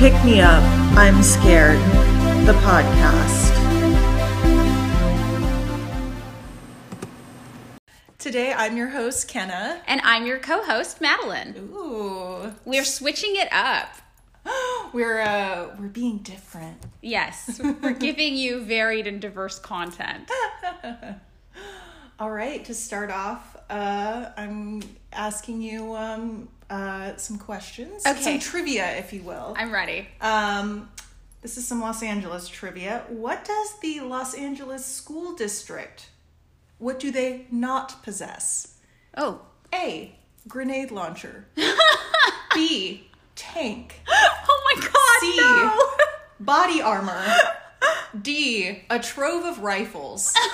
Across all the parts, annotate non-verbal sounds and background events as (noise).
Pick Me Up, I'm Scared, the podcast. Today I'm your host, Kenna. And I'm your co host, Madeline. Ooh. We're switching it up. (gasps) We're uh we're being different. Yes, (laughs) we're giving you varied and diverse content. (laughs) All right, to start off, uh I'm asking you um uh some questions. Okay. Some trivia, if you will. I'm ready. Um, this is some Los Angeles trivia. What does the Los Angeles School District? What do they not possess? Oh. A. Grenade launcher. (laughs) B. Tank. Oh my god, C. no! Body armor. (laughs) D. A trove of rifles. (laughs)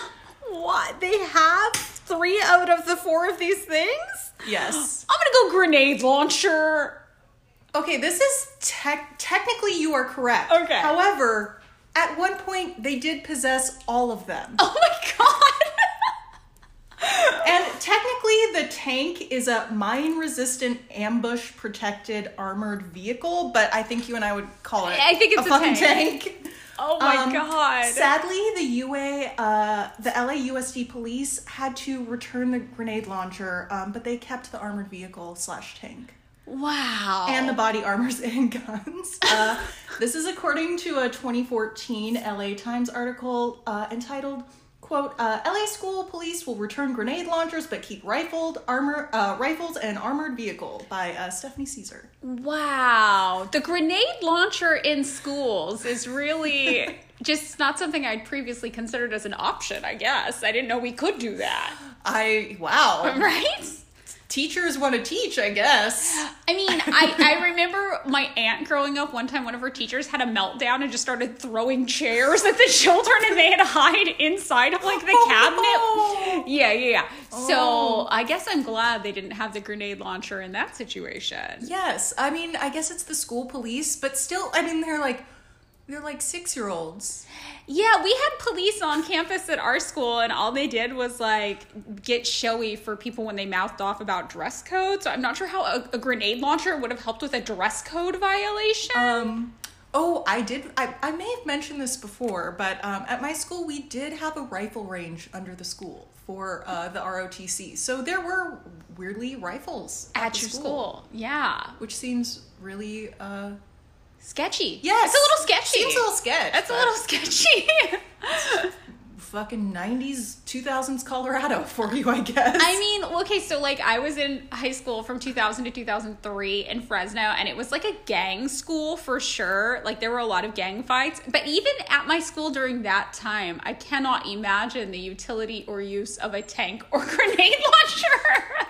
What? They have three out of the four of these things? Yes. (gasps) I'm gonna go grenade launcher. Okay, this is tech. Technically, you are correct. Okay. However, at one point, they did possess all of them. (laughs) Oh my god. (laughs) And technically, the tank is a mine resistant, ambush protected armored vehicle, but I think you and I would call it I think it's a fucking tank. tank. Oh my Um, god. Sadly, the UA, uh, the LAUSD police had to return the grenade launcher, um, but they kept the armored vehicle slash tank wow. and the body armors (laughs) and guns. (laughs) Uh, this is according to a 2014 LA Times article uh, entitled, "quote uh, LA school police will return grenade launchers but keep rifled armor uh, rifles and armored vehicle" by uh, Stephanie Caesar. Wow. The grenade launcher in schools is really (laughs) just not something I'd previously considered as an option, I guess. I didn't know we could do that. I wow, (laughs) Right? Teachers want to teach, I guess. I mean, I, I remember my aunt growing up. One time, one of her teachers had a meltdown and just started throwing chairs at the (laughs) children, and they had to hide inside of like the Oh, cabinet. Yeah, yeah, yeah. Oh. So I guess I'm glad they didn't have the grenade launcher in that situation. Yes, I mean, I guess it's the school police, but still, I mean, they're like, they're like six year olds. Yeah, we had police on campus at our school, and all they did was like get showy for people when they mouthed off about dress code. So I'm not sure how a, a grenade launcher would have helped with a dress code violation. Um, oh, I did. I, I may have mentioned this before, but um, at my school, we did have a rifle range under the school for uh, the ROTC. So there were weirdly rifles at the your school. Yeah. which seems really. Uh, Sketchy. yes, It's a little sketchy. Seems a little sketch. That's a little sketchy. (laughs) fucking '90s, 2000s Colorado for you, I guess. I mean, okay, so like I was in high school from 2000 to 2003 in Fresno, and it was like a gang school for sure. Like there were a lot of gang fights. But even at my school during that time, I cannot imagine the utility or use of a tank or (laughs) grenade launcher.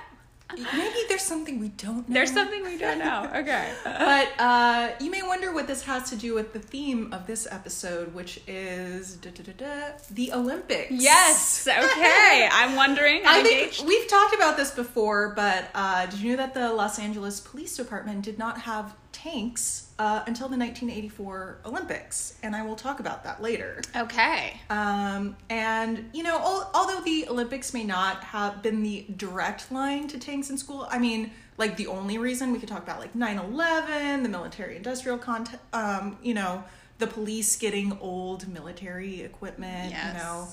Maybe there's something we don't know. There's something we don't know. (laughs) Okay. But uh, you may wonder what this has to do with the theme of this episode, which is da, da, da, the Olympics. Yes. Okay. (laughs) I'm wondering. I'm I think engaged. we've talked about this before, but uh, did you know that the Los Angeles Police Department did not have tanks uh, until the 1984 Olympics? And I will talk about that later. Okay. Um, and you know, al- although the Olympics may not have been the direct line to tanks in school, I mean, like the only reason we could talk about like 9/11, the military-industrial contest, um, you know, the police getting old military equipment, Yes. you know,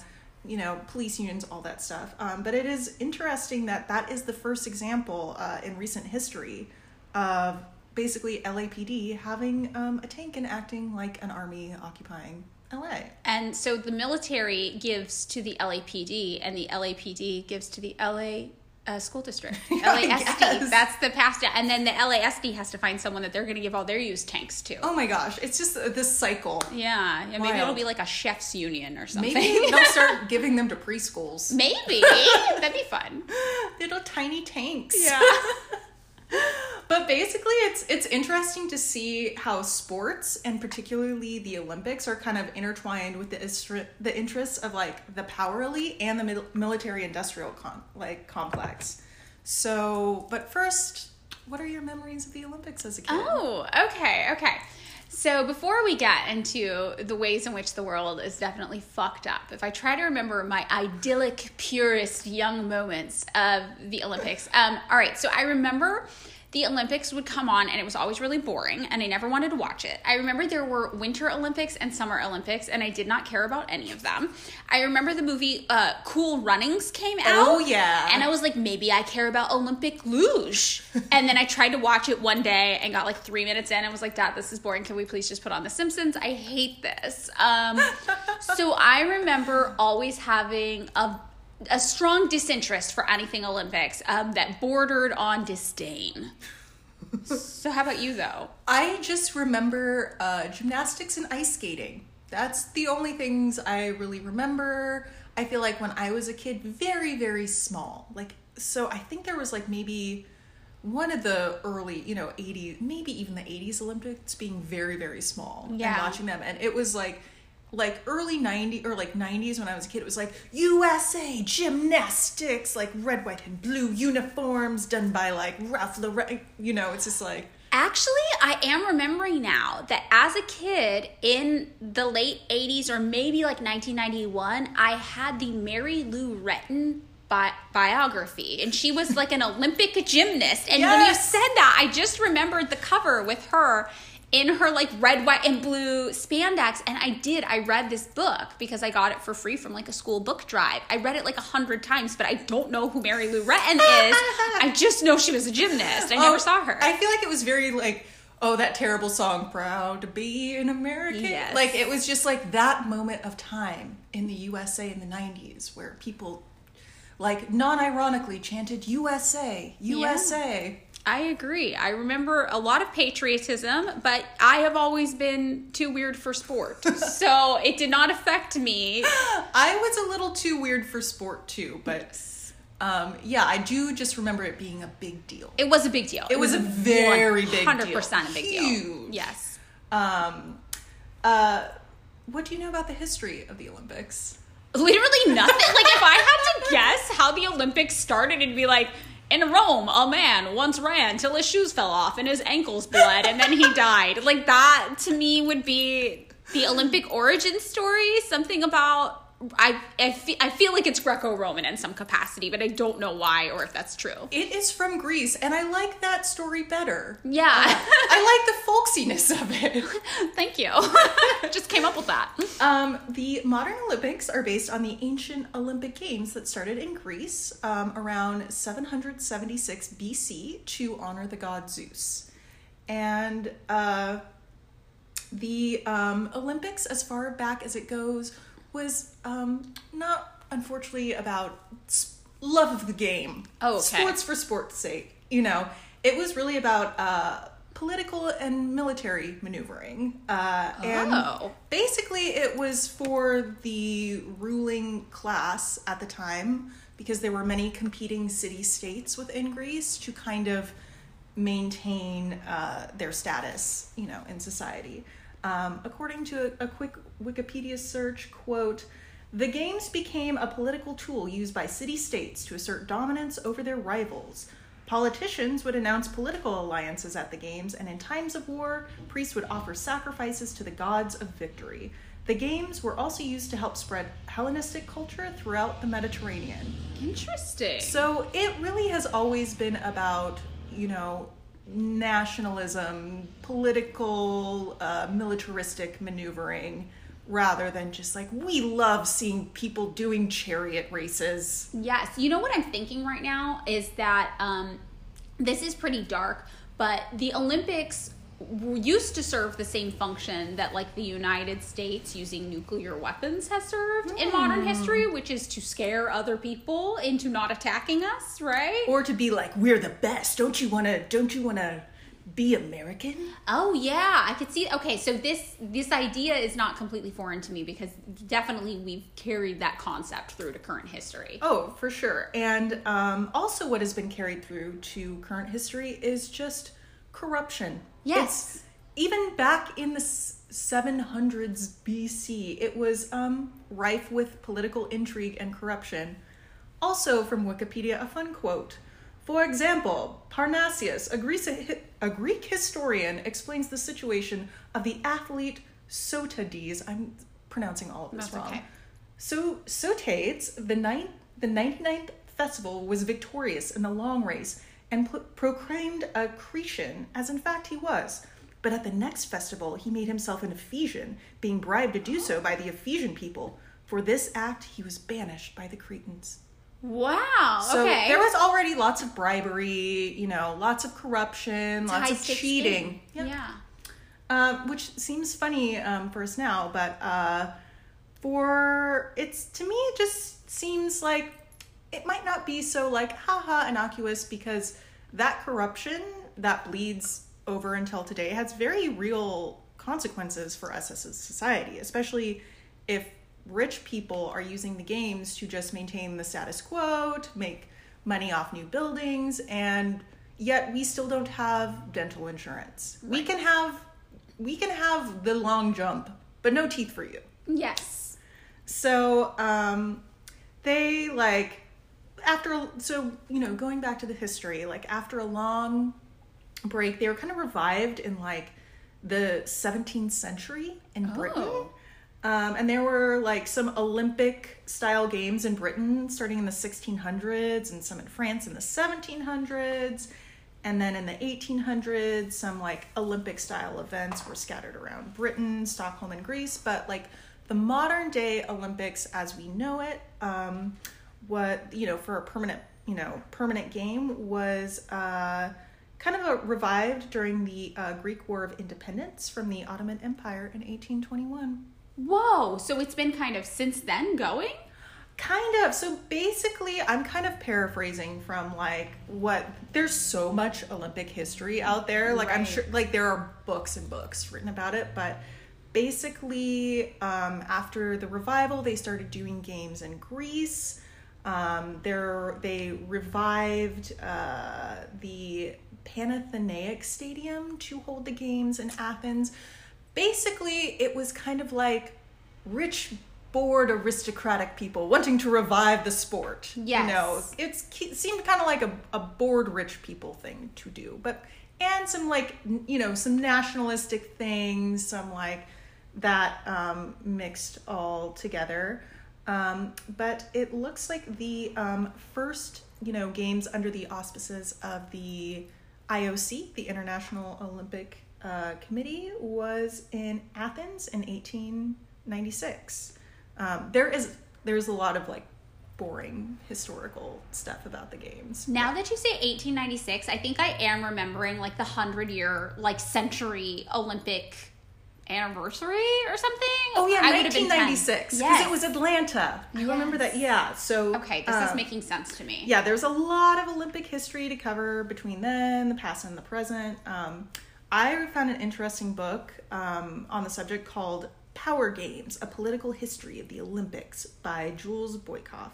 you know, police unions, all that stuff. Um, but it is interesting that that is the first example uh, in recent history of basically LAPD having um, a tank and acting like an army occupying LA. And so the military gives to the LAPD, and the LAPD gives to the LA uh, school district. (laughs) I LASD. That's the past. And then the LASD has to find someone that they're going to give all their used tanks to. Oh my gosh, it's just this cycle. Yeah, yeah, maybe it'll be like a chef's union or something. Maybe they'll (laughs) start giving them to preschools. Maybe (laughs) that'd be fun. Little tiny tanks. Yeah. But basically it's it's interesting to see how sports and particularly the Olympics are kind of intertwined with the istri- the interests of like the power elite and the mil- military industrial con- like complex. So, but first, what are your memories of the Olympics as a kid? Oh, okay, okay. So before we get into the ways in which the world is definitely fucked up, if I try to remember my idyllic, purest young moments of the Olympics, um, all right. So I remember the Olympics would come on and it was always really boring and I never wanted to watch it. I remember there were Winter Olympics and Summer Olympics and I did not care about any of them. I remember the movie uh, Cool Runnings came out. Oh, yeah. And I was like, maybe I care about Olympic luge. (laughs) and then I tried to watch it one day and got like three minutes in and was like, Dad, this is boring. Can we please just put on The Simpsons? I hate this. Um, (laughs) so I remember always having a a strong disinterest for anything Olympics um, that bordered on disdain. so, how about you, though? I just remember uh, gymnastics and ice skating. That's the only things I really remember. I feel like when I was a kid, very, very small. Like, so I think there was like maybe one of the early, you know, 80s, maybe even the 80s Olympics being very, very small. Yeah. And watching them. And it was like, like early 90 or like 90s when I was a kid, it was like USA gymnastics, like red, white, and blue uniforms done by like Ralph Lauren. You know, it's just like, Actually, I am remembering now that as a kid in the late 80s or maybe like 1991, I had the Mary Lou Retton bi- biography and she was like an Olympic gymnast. And when you said that, I just remembered the cover with her in her like red, white, and blue spandex. And I did, I read this book because I got it for free from like a school book drive. I read it like a hundred times, but I don't know who Mary Lou Retton is. (laughs) I just know she was a gymnast. I never Oh, saw her. I feel like it was very like, oh, that terrible song, Proud to Be an American. Yes. Like it was just like that moment of time in the USA in the 90s where people like non ironically chanted USA, USA. I agree. I remember a lot of patriotism, but I have always been too weird for sport. (laughs) so it did not affect me. I was a little too weird for sport too, but um, yeah, I do just remember it being a big deal. It was a big deal. It was a very big deal. 100% a big deal. Huge. Yes. Um, uh, what do you know about the history of the Olympics? Literally nothing. like if I had to guess how the Olympics started, it'd be like in Rome, a man once ran till his shoes fell off and his ankles bled and then he (laughs) died. Like that to me would be the Olympic origin story. Something about I I feel, I feel like it's Greco-Roman in some capacity, but I don't know why or if that's true. It is from Greece, and I like that story better. Yeah. I like the folksiness of it. (laughs) Thank you. (laughs) Just came up with that. Um, the modern Olympics are based on the ancient Olympic Games that started in Greece um, around 776 BC to honor the god Zeus. And uh, the um, Olympics, as far back as it goes, was um, not unfortunately about love of the game. Oh, okay. Sports for sport's sake. You know, it was really about uh, political and military maneuvering. Uh, and Oh. basically, it was for the ruling class at the time because there were many competing city states within Greece to kind of maintain uh, their status, you know, in society. Um, according to a, a quick Wikipedia search, quote, the games became a political tool used by city states to assert dominance over their rivals. Politicians would announce political alliances at the games, and in times of war, priests would offer sacrifices to the gods of victory. The games were also used to help spread Hellenistic culture throughout the Mediterranean. Interesting. So it really has always been about, you know, nationalism, political, uh, militaristic maneuvering, rather than just like, we love seeing people doing chariot races. Yes. You know what I'm thinking right now is that um, this is pretty dark, but the Olympics used to serve the same function that like the United States using nuclear weapons has served in modern history, which is to scare other people into not attacking us, right? Or to be like, we're the best. Don't you want to, don't you want to be American? Oh yeah, I could see. Okay, so this this idea is not completely foreign to me because definitely we've carried that concept through to current history. Oh, for sure. And um, also, what has been carried through to current history is just corruption. Yes. It's, even back in the 700s BC, it was um, rife with political intrigue and corruption. Also, from Wikipedia, a fun quote. For example, Parnassius, a Greek historian, explains the situation of the athlete Sotades. I'm pronouncing all of this That's wrong. okay. So Sotades, the ninth, the 99th festival, was victorious in the long race and proclaimed a Cretan, as in fact he was. But at the next festival, he made himself an Ephesian, being bribed to do so by the Ephesian people. For this act, he was banished by the Cretans. Wow. So okay. there was already lots of bribery, you know, lots of corruption, lots of cheating. Yep. Yeah. Um, which seems funny um, for us now, but uh, for it's to me, it just seems like it might not be so like haha innocuous because that corruption that bleeds over until today has very real consequences for us as a society, especially if rich people are using the games to just maintain the status quo, to make money off new buildings, and yet we still don't have dental insurance. We can have we can have the long jump, but no teeth for you. Yes. So um, they like after so you know going back to the history like after a long break they were kind of revived in like the 17th century in Britain. Oh. Um, and there were like some Olympic style games in Britain starting in the 1600s and some in France in the 1700s. And then in the 1800s, some like Olympic style events were scattered around Britain, Stockholm, and Greece. But like the modern day Olympics as we know it, um, what, you know, for a permanent, you know, permanent game was uh, kind of a revived during the uh, Greek War of Independence from the Ottoman Empire in 1821. Whoa. So it's been kind of since then going? Kind of. So basically, I'm kind of paraphrasing from like what there's so much Olympic history out there. Like I'm sure like there are books and books written about it, but basically um, after the revival, they started doing games in Greece. Um, there they revived uh, the Panathenaic Stadium to hold the games in Athens. Basically, it was kind of like rich, bored, aristocratic people wanting to revive the sport. Yes. You know, it's, it seemed kind of like a, a bored rich people thing to do. But, and some like, you know, some nationalistic things, some like that um, mixed all together. Um, but it looks like the um, first, you know, games under the auspices of the IOC, the International Olympic uh, Committee, was in Athens in 1896. Um, there is there's a lot of like boring historical stuff about the games. Now that you say 1896, I think I am remembering like the 100 year, like century Olympic anniversary or something. Oh yeah, I would have been 10. 1996 because Yes. it was Atlanta. You remember that? Yeah. So Okay, this is um, making sense to me. yeah, there's a lot of Olympic history to cover between then, the past, and the present. Um, I found an interesting book um, on the subject called Power Games A Political History of the Olympics by Jules Boykoff.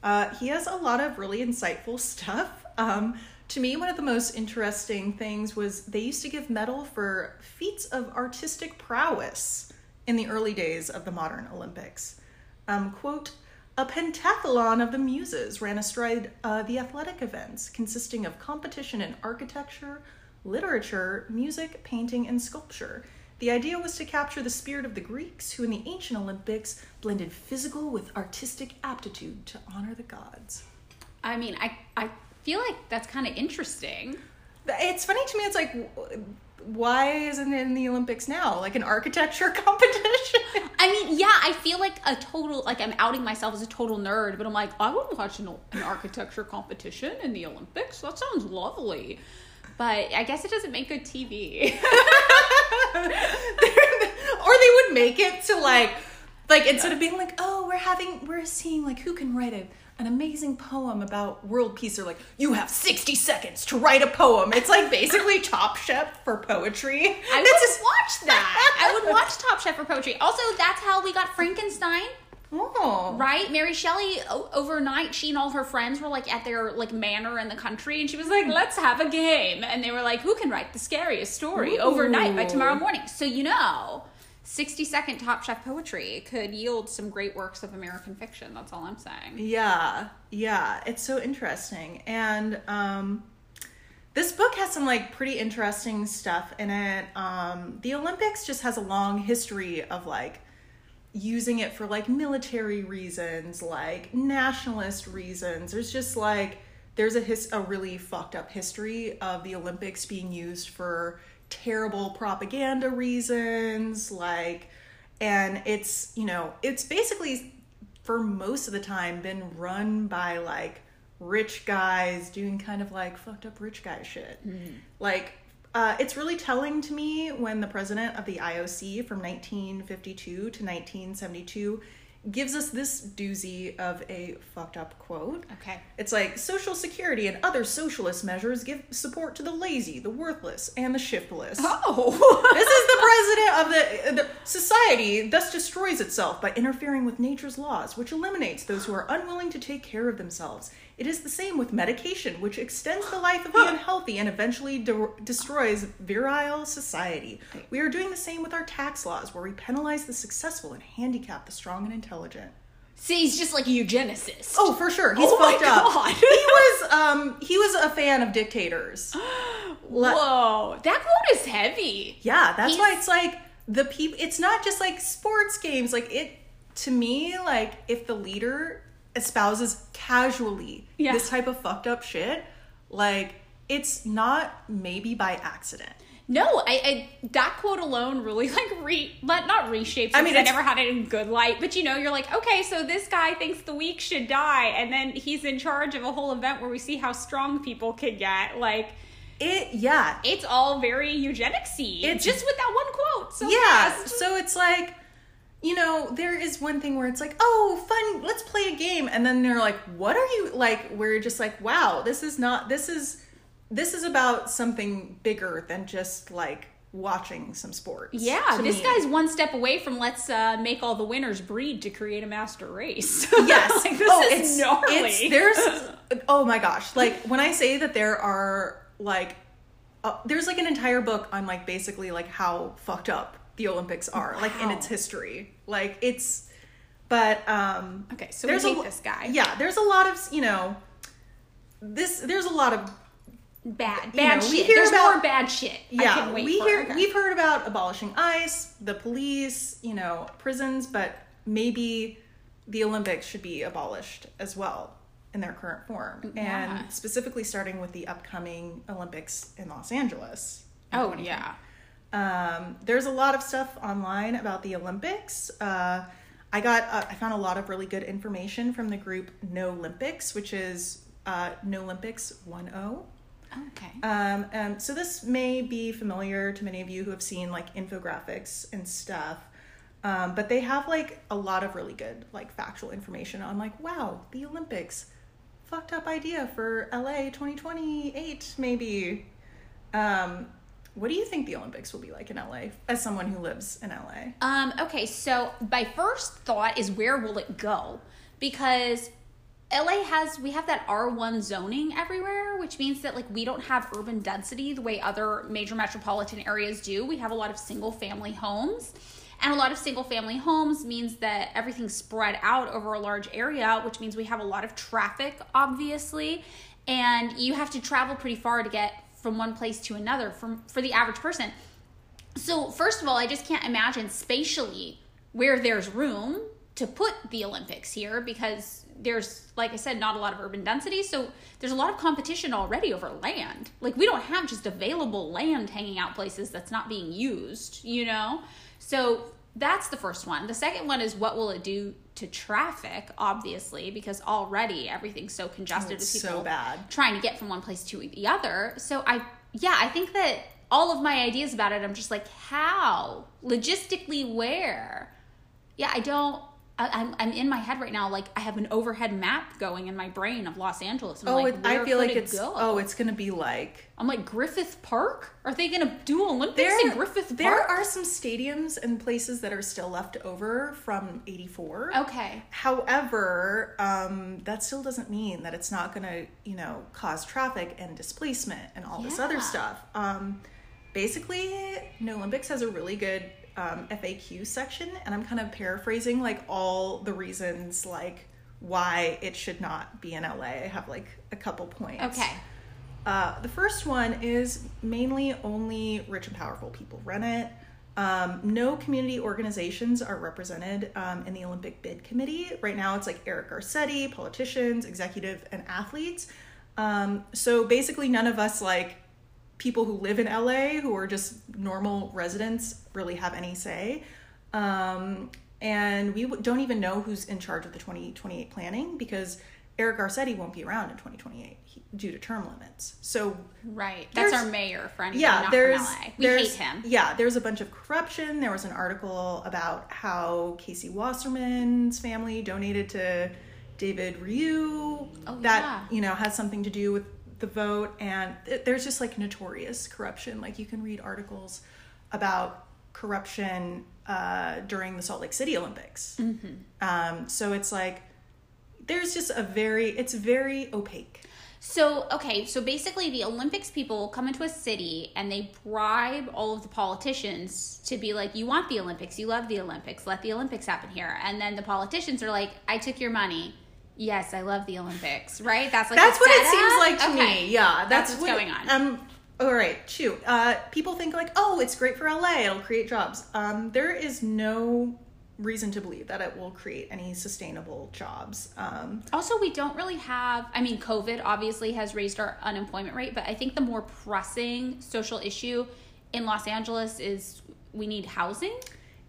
Uh, he has a lot of really insightful (laughs) stuff. Um, to me, one of the most interesting things was they used to give medal for feats of artistic prowess in the early days of the modern Olympics. Um, quote, a pentathlon of the muses ran astride uh, the athletic events, consisting of competition in architecture, literature, music, painting, and sculpture. The idea was to capture the spirit of the Greeks, who in the ancient Olympics blended physical with artistic aptitude to honor the gods. I mean, I I feel like that's kind of interesting. It's funny to me, it's like, why isn't it in the Olympics now? Like an architecture (laughs) competition? I mean, yeah, I feel like a total like I'm outing myself as a total nerd, but I'm like I would watch an, an architecture competition in the Olympics. That sounds lovely. But I guess it doesn't make good TV. (laughs) or they would make it to like like instead of being like oh we're having we're seeing like who can write a, an amazing poem about world peace they're like you have 60 seconds to write a poem it's like basically (laughs) top chef for poetry I would That's watch that. I would watch Top Chef for poetry. Also, that's how we got Frankenstein, oh right? Mary Shelley o- overnight, she and all her friends were like at their like manor in the country, and she was like, "Let's have a game." And they were like, "Who can write the scariest story overnight by tomorrow morning?" So you know. 60 second Top Chef poetry could yield some great works of American fiction. That's all I'm saying. yeah yeah it's so interesting and um this book has some like pretty interesting stuff in it um the olympics just has a long history of like using it for like military reasons, like nationalist reasons. There's just like there's a his a really fucked up history of the Olympics being used for terrible propaganda reasons, like, and it's you know it's basically for most of the time been run by like rich guys doing kind of like fucked up rich guy shit. Mm-hmm. Like, uh, it's really telling to me when the president of the IOC from 1952 to 1972 gives us this doozy of a fucked up quote. Okay. It's like Social Security and other socialist measures give support to the lazy, the worthless, and the shiftless. Oh. This is the president of the, the society, thus destroys itself by interfering with nature's laws, which eliminates those who are unwilling to take care of themselves. It is the same with medication, which extends the life of the unhealthy and eventually de- destroys virile society. We are doing the same with our tax laws, where we penalize the successful and handicap the strong and intelligent. See, he's just like a eugenicist. Oh, for sure, he's Oh my fucked up. God. he was, um, he was a fan of dictators. (gasps) Le- Whoa. That quote is heavy. Yeah, that's why He's- it's like the people. It's not just like sports games. Like it to me, like if the leader espouses casually Yeah. this type of fucked up shit, like it's not maybe by accident. No, I, I that quote alone really (laughs) like re let not reshapes. I mean, I never had it in good light, but you know, you're like, okay, so this guy thinks the weak should die, and then he's in charge of a whole event where we see how strong people can get. Like, It yeah. it's all very eugenicsy. It's- just with that one quote. So yeah fast. so it's like you know there is one thing where it's like oh fun let's play a game and then they're like what are you like we're just like wow this is not this is this is about something bigger than just like watching some sports Yeah, this me. guy's one step away from let's uh, make all the winners breed to create a master race. (laughs) yes like, this oh, is it's, gnarly. it's there's (laughs) oh my gosh like when i say that there are like uh, there's like an entire book on like basically like how fucked up the olympics are like in its history like it's but um okay, so we there's a hate lo- this guy. yeah there's a lot of you know this there's a lot of bad, bad know, we shit. hear There's about- more bad shit. I yeah we for. hear Okay. we've heard about abolishing ice the police you know prisons but maybe the olympics should be abolished as well in their current form Yeah. and specifically starting with the upcoming olympics in los angeles Oh yeah. Um, there's a lot of stuff online about the Olympics. Uh, I got uh, I found a lot of really good information from the group No Olympics, which is uh, No Olympics One O. Okay. Um, um, so this may be familiar to many of you who have seen like infographics and stuff. Um, but they have like a lot of really good like factual information on like wow the Olympics fucked up idea for LA 2028 maybe. Um, what do you think the Olympics will be like in LA as someone who lives in LA? Um, okay, so my first thought is where will it go? Because LA has we have that R1 zoning everywhere, which means that like we don't have urban density the way other major metropolitan areas do. We have a lot of single family homes. And a lot of single family homes means that everything's spread out over a large area, which means we have a lot of traffic, obviously. And you have to travel pretty far to get from one place to another from for the average person. So, first of all, I just can't imagine spatially where there's room to put the Olympics here because there's, like I said, not a lot of urban density. So, there's a lot of competition already over land. Like, we don't have just available land hanging out places that's not being used, you know? So, that's the first one. The second one is what will it do to traffic, obviously, because already everything's so congested it's with so people bad. trying to get from one place to the other. So I yeah, I think that all of my ideas about it, I'm just like, how logistically where? Yeah, I don't. I, I'm I'm in my head right now. Like I have an overhead map going in my brain of Los Angeles. And I'm Oh, like, it, I feel like it it's go? oh, it's gonna be like I'm like Griffith Park. Are they gonna do Olympics there. in Griffith Park? there are some stadiums and places that are still left over from '84. okay. However, um, that still doesn't mean that it's not going to, you know, cause traffic and displacement and all this other stuff. Um, basically, No Olympics has a really good um, FAQ section, and I'm kind of paraphrasing like all the reasons like why it should not be in LA. I have like a couple points. Okay. Uh, the first one is mainly only rich and powerful people run it. Um, no community organizations are represented um, in the Olympic bid committee. Right now, it's like Eric Garcetti, politicians, executive, and athletes. Um, so basically, none of us like people who live in LA who are just normal residents really have any say. Um, and we don't even know who's in charge of the 2028 planning because Eric Garcetti won't be around in 2028 due to term limits. So Right. That's our mayor for anybody yeah, not there's from LA. We hate him. Yeah, there's a bunch of corruption. There was an article about how Casey Wasserman's family donated to David Ryu. Oh, that yeah. you know has something to do with the vote, and th- there's just like notorious corruption. Like you can read articles about corruption uh, during the Salt Lake City Olympics. Mm-hmm. Um, so it's like there's just a very it's very opaque. So, okay, so basically the Olympics people come into a city and they bribe all of the politicians to be like, you want the Olympics, you love the Olympics, let the Olympics happen here. And then the politicians are like, I took your money. Yes, I love the Olympics, right? That's like That's what it seems like to Okay. me. Yeah, That's that's, what's what- going on. Um, all right, shoot. Uh, people think like, oh, it's great for LA. It'll create jobs. Um, there is no reason to believe that it will create any sustainable jobs. Um, Also, we don't really have, I mean, COVID obviously has raised our unemployment rate, but I think the more pressing social issue in Los Angeles is we need housing.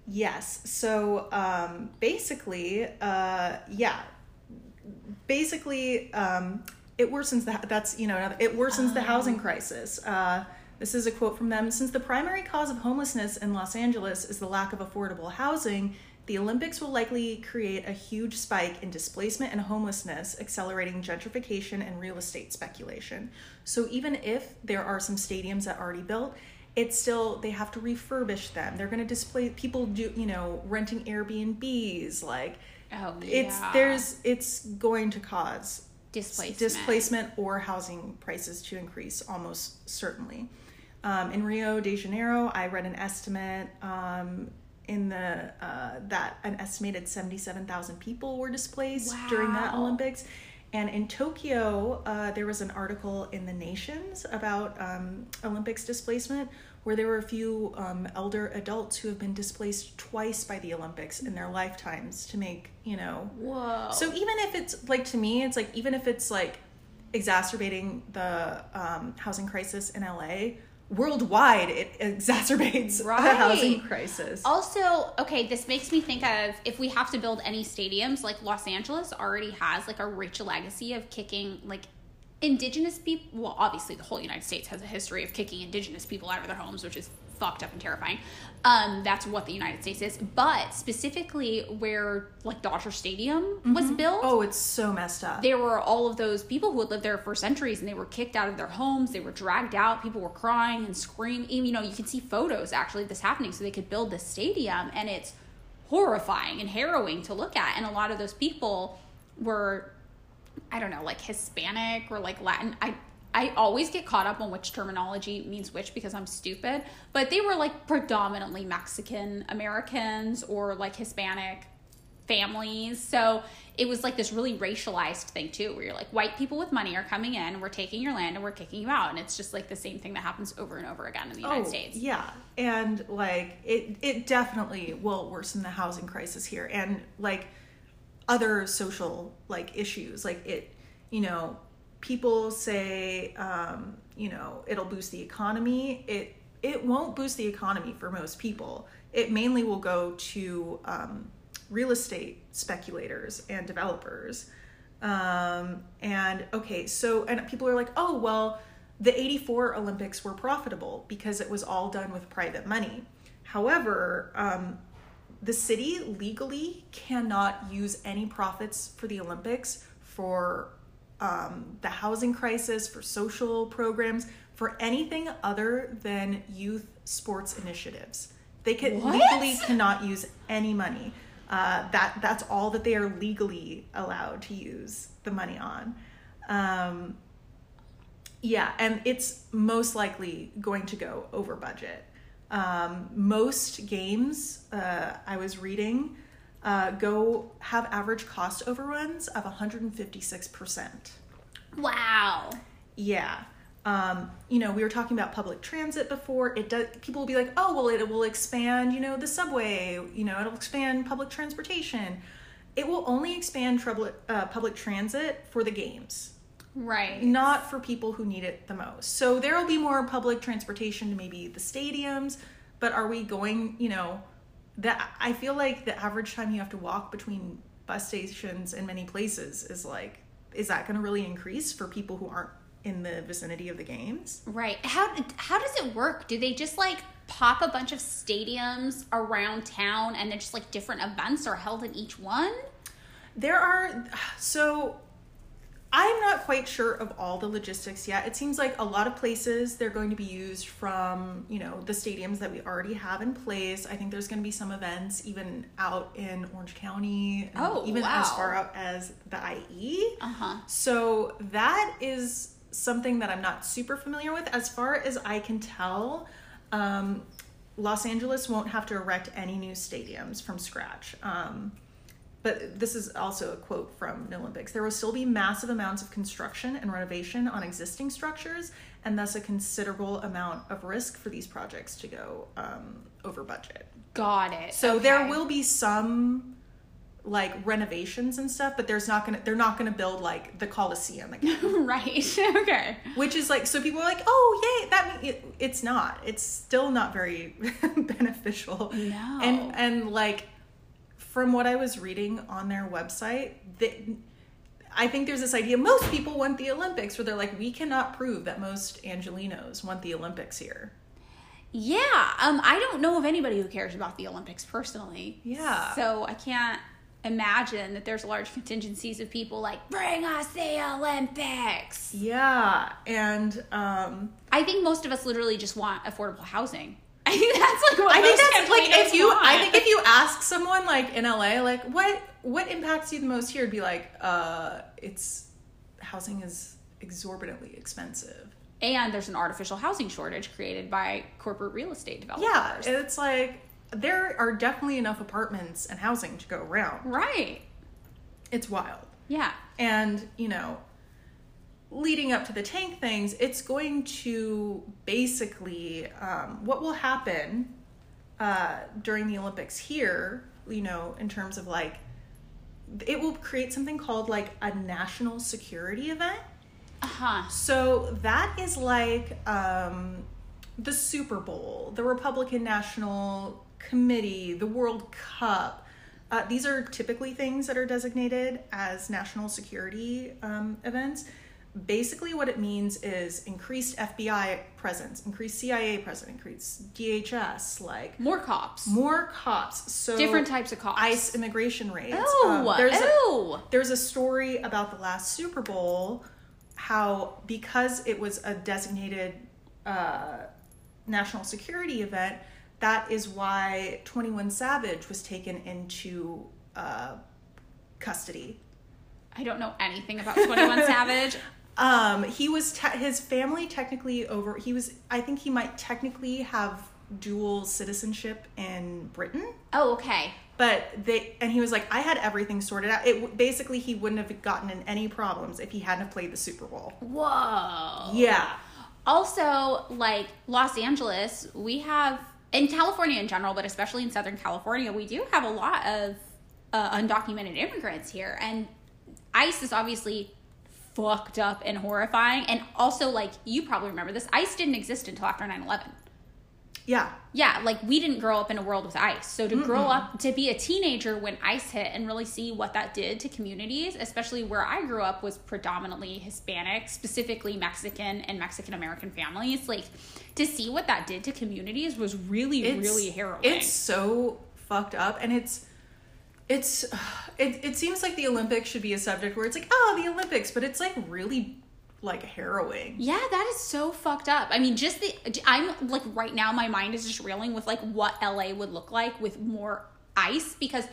yes. So um, basically, uh, yeah. Basically, um, it worsens the that's you know it worsens the housing crisis. Uh, this is a quote from them. Since the primary cause of homelessness in Los Angeles is the lack of affordable housing, the Olympics will likely create a huge spike in displacement and homelessness, accelerating gentrification and real estate speculation. So even if there are some stadiums that are already built, it's still they have to refurbish them. They're going to display people do you know renting Airbnbs like Oh, it's yeah. there's it's going to cause Displacement. displacement or housing prices to increase almost certainly. Um, in Rio de Janeiro, I read an estimate um, in the uh, that an estimated seventy seven thousand people were displaced during that Olympics. And in Tokyo, uh, there was an article in the Nations about um, Olympics displacement, where there were a few um, elder adults who have been displaced twice by the Olympics in their lifetimes to make you know Whoa. so even if it's like to me, it's like even if it's like exacerbating the um, housing crisis in LA, worldwide it (laughs) exacerbates Right. the housing crisis. Also, okay, this makes me think of if we have to build any stadiums, like Los Angeles already has like a rich legacy of kicking like indigenous people. Well, obviously, the whole United States has a history of kicking indigenous people out of their homes, which is fucked up and terrifying. Um, that's what the United States is. But specifically, where like Dodger Stadium was built, Oh, it's so messed up. there were all of those people who had lived there for centuries and they were kicked out of their homes they were dragged out people were crying and screaming you know you can see photos actually of this happening so they could build this stadium and it's horrifying and harrowing to look at and a lot of those people were i don't know like hispanic or like latin i I always get caught up on which terminology means which because I'm stupid, but they were like predominantly Mexican Americans or like Hispanic families. So it was like this really racialized thing too, where you're like, white people with money are coming in, we're taking your land and we're kicking you out. And it's just like the same thing that happens over and over again in the United oh, States. Oh, Yeah, and like it, it definitely will worsen the housing crisis here, and like other social like issues, like it, you know, people say, um, you know, it'll boost the economy. It it won't boost the economy for most people. It mainly will go to um, real estate speculators and developers. Um, and okay, so and people are like, oh well, the '84 Olympics were profitable because it was all done with private money. However, um, the city legally cannot use any profits for the Olympics for um, the housing crisis, for social programs, for anything other than youth sports initiatives. They can What? legally cannot use any money. Uh, that that's all that they are legally allowed to use the money on. Um, yeah, and it's most likely going to go over budget. Um, most games uh, I was reading uh, go have average cost overruns of 156%. Wow. Yeah. Um, you know, we were talking about public transit before. It does. People will be like, "Oh, well, it will expand. You know, the subway. You know, it'll expand public transportation. It will only expand trouble, uh, public transit for the games. Right. not for people who need it the most. So there will be more public transportation to maybe the stadiums, but are we going, you know, that I feel like the average time you have to walk between bus stations in many places is like is that going to really increase for people who aren't in the vicinity of the games? Right. How how does it work? Do they just like pop a bunch of stadiums around town and then just like different events are held in each one? There are so I'm not quite sure of all the logistics yet. It seems like a lot of places they're going to be used from, you know, the stadiums that we already have in place. I think there's going to be some events even out in Orange County, Oh, even wow. as far out as the IE. Uh-huh. So that is something that I'm not super familiar with. As far as I can tell, um, Los Angeles won't have to erect any new stadiums from scratch. Um, but this is also a quote from the Olympics. There will still be massive amounts of construction and renovation on existing structures, and thus a considerable amount of risk for these projects to go um, over budget. Got it. So there will be some like renovations and stuff, but there's not gonna they're not gonna build like the Coliseum again. (laughs) right. (laughs) okay. Which is like so people are like, oh yay, that mean it, it's not. It's still not very (laughs) beneficial. No. And and like from what I was reading on their website, that I think there's this idea most people want the Olympics where they're like, we cannot prove that most Angelinos want the Olympics here. Yeah. Um I don't know of anybody who cares about the Olympics personally. Yeah. So I can't imagine that there's large contingencies of people like bring us the Olympics. Yeah. And um I think most of us literally just want affordable housing. I think that's like I think that's like if you I think if you ask someone like in LA like what what impacts you the most here it'd be like uh it's housing is exorbitantly expensive. and there's an artificial housing shortage created by corporate real estate developers. Yeah, it's like there are definitely enough apartments and housing to go around. right. It's wild. Yeah. And, you know, leading up to the tank things, it's going to basically, um, what will happen uh, during the Olympics here, you know, in terms of like, it will create something called like a national security event. Uh huh. So that is like um, the Super Bowl, the Republican National Committee, the World Cup. Uh, these are typically things that are designated as national security um, events. Basically, what it means is increased FBI presence, increased CIA presence, increased DHS, like More cops. more cops. So Different types of cops. ICE immigration raids. Oh, Um, there's a- there's a story about the last Super Bowl, how because it was a designated uh, national security event, that is why 21 Savage was taken into uh, custody. I don't know anything about 21 Savage. (laughs) Um, he was te- his family technically over. He was. I think he might technically have dual citizenship in Britain. Oh, okay. But they and he was like, I had everything sorted out. It basically he wouldn't have gotten in any problems if he hadn't have played the Super Bowl. Whoa. Yeah, Also, like Los Angeles, we have in California in general, but especially in Southern California, we do have a lot of uh, undocumented immigrants here, and ICE is obviously fucked up and horrifying. And also, like you probably remember this, ICE didn't exist until after 9-11. yeah, Yeah, like we didn't grow up in a world with ICE. So to grow up to be a teenager when ICE hit and really see what that did to communities, especially where I grew up was predominantly Hispanic, specifically Mexican and Mexican American families, like to see what that did to communities was really it's really harrowing. It's so fucked up, and it's it's (sighs) it. It seems like the Olympics should be a subject where it's like, oh, the Olympics, but it's like really like harrowing. Yeah, that is so fucked up. I mean, just the I'm like right now my mind is just reeling with like what LA would look like with more ice because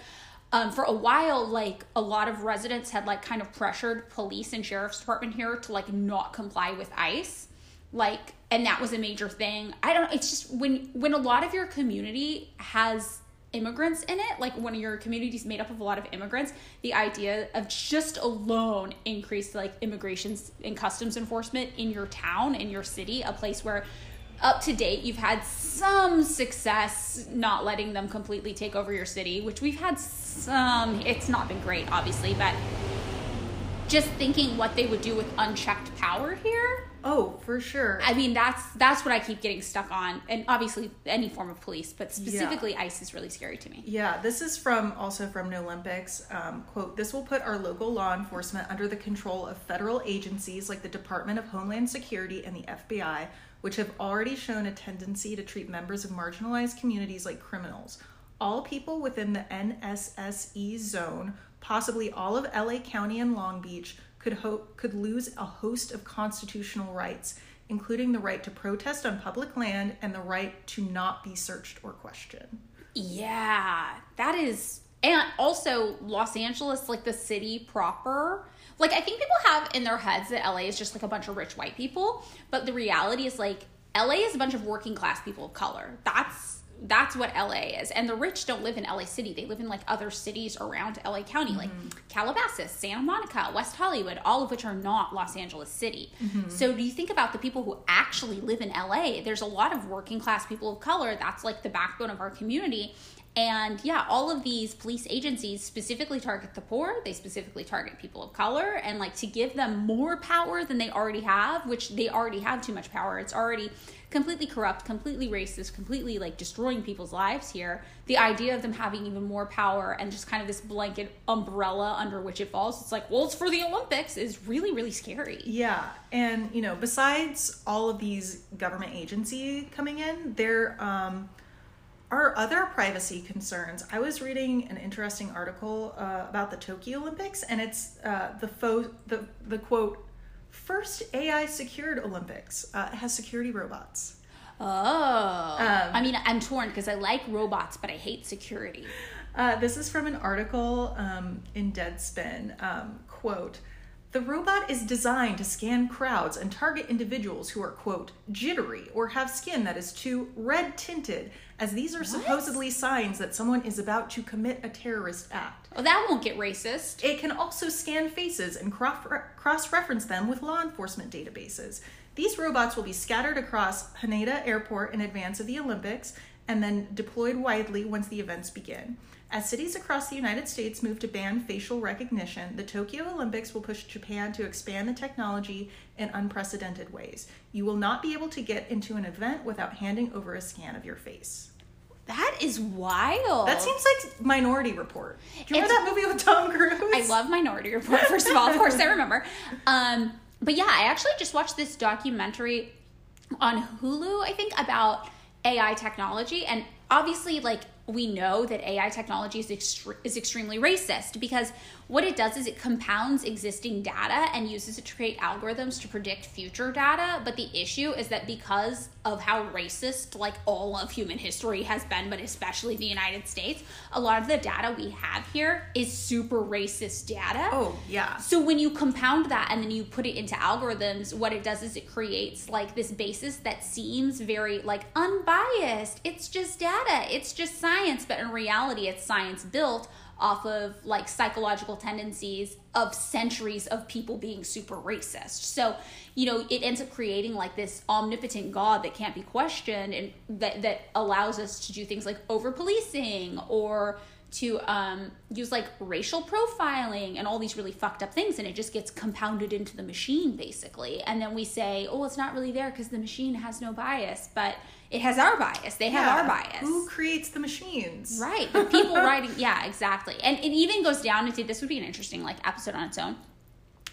um, for a while like a lot of residents had like kind of pressured police and sheriff's department here to like not comply with ice like and that was a major thing i don't it's just when when a lot of your community has immigrants in it like when your community is made up of a lot of immigrants the idea of just alone increased like immigrations and customs enforcement in your town in your city a place where up to date you've had some success not letting them completely take over your city which we've had some it's not been great obviously but just thinking what they would do with unchecked power here. Oh, for sure. I mean, that's that's what I keep getting stuck on, and obviously any form of police, but specifically Yeah. ICE is really scary to me. Yeah, this is from also from No Olympics. Um, quote: This will put our local law enforcement under the control of federal agencies like the Department of Homeland Security and the FBI, which have already shown a tendency to treat members of marginalized communities like criminals. All people within the NSSE zone, possibly all of LA County and Long Beach, could ho- could lose a host of constitutional rights, including the right to protest on public land and the right to not be searched or questioned. Yeah, that is, and also Los Angeles, like the city proper. Like I think people have in their heads that LA is just like a bunch of rich white people, but the reality is like LA is a bunch of working class people of color. That's that's what LA is. And the rich don't live in LA City. They live in like other cities around LA County, like mm-hmm. Calabasas, Santa Monica, West Hollywood, all of which are not Los Angeles City. Mm-hmm. So do you think about the people who actually live in LA? There's a lot of working class people of color. That's like the backbone of our community. And yeah, all of these police agencies specifically target the poor. They specifically target people of color and like to give them more power than they already have, which they already have too much power. It's already completely corrupt, completely racist, completely like destroying people's lives here. The idea of them having even more power and just kind of this blanket umbrella under which it falls, it's like, well, it's for the Olympics is really, really scary. Yeah, and you know, besides all of these government agency coming in, there um, are other privacy concerns. I was reading an interesting article uh, about the Tokyo Olympics, and it's uh, the fo- the the quote first AI secured Olympics. Uh, has security robots. Oh. Um, I mean, I'm torn because I like robots, but I hate security. Uh, this is from an article um, in Deadspin. Um, quote, the robot is designed to scan crowds and target individuals who are, quote, jittery or have skin that is too red tinted, as these are supposedly signs that someone is about to commit a terrorist act. Oh, that won't get racist. It can also scan faces and cross reference them with law enforcement databases. These robots will be scattered across Haneda Airport in advance of the Olympics and then deployed widely once the events begin. As cities across the United States move to ban facial recognition, the Tokyo Olympics will push Japan to expand the technology in unprecedented ways. You will not be able to get into an event without handing over a scan of your face. That is wild. That seems like Minority Report. Do you remember It's- that movie with Tom Cruise? I love Minority Report, first of all. Of course, I remember. Um, but yeah, I actually just watched this documentary on Hulu, I think, about AI technology. And obviously, like, we know that AI technology is, extre- is extremely racist because what it does is it compounds existing data and uses it to create algorithms to predict future data. But the issue is that because of how racist, like, all of human history has been, but especially the United States, a lot of the data we have here is super racist data. Oh, yeah. So when you compound that and then you put it into algorithms, what it does is it creates like this basis that seems very like unbiased. It's just data. It's just science, but in reality it's science built off of like psychological tendencies of centuries of people being super racist. So, you know, it ends up creating like this omnipotent god that can't be questioned and that that allows us to do things like over policing or to um, use like racial profiling and all these really fucked up things, and it just gets compounded into the machine basically. And then we say, oh, it's not really there because the machine has no bias, but it has our bias. They have our bias. Who creates the machines? Right. The people (laughs) writing, yeah, exactly. And it even goes down into this would be an interesting like episode on its own.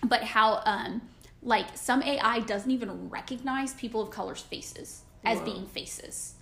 But how um like some AI doesn't even recognize people of color's faces as Whoa. being faces.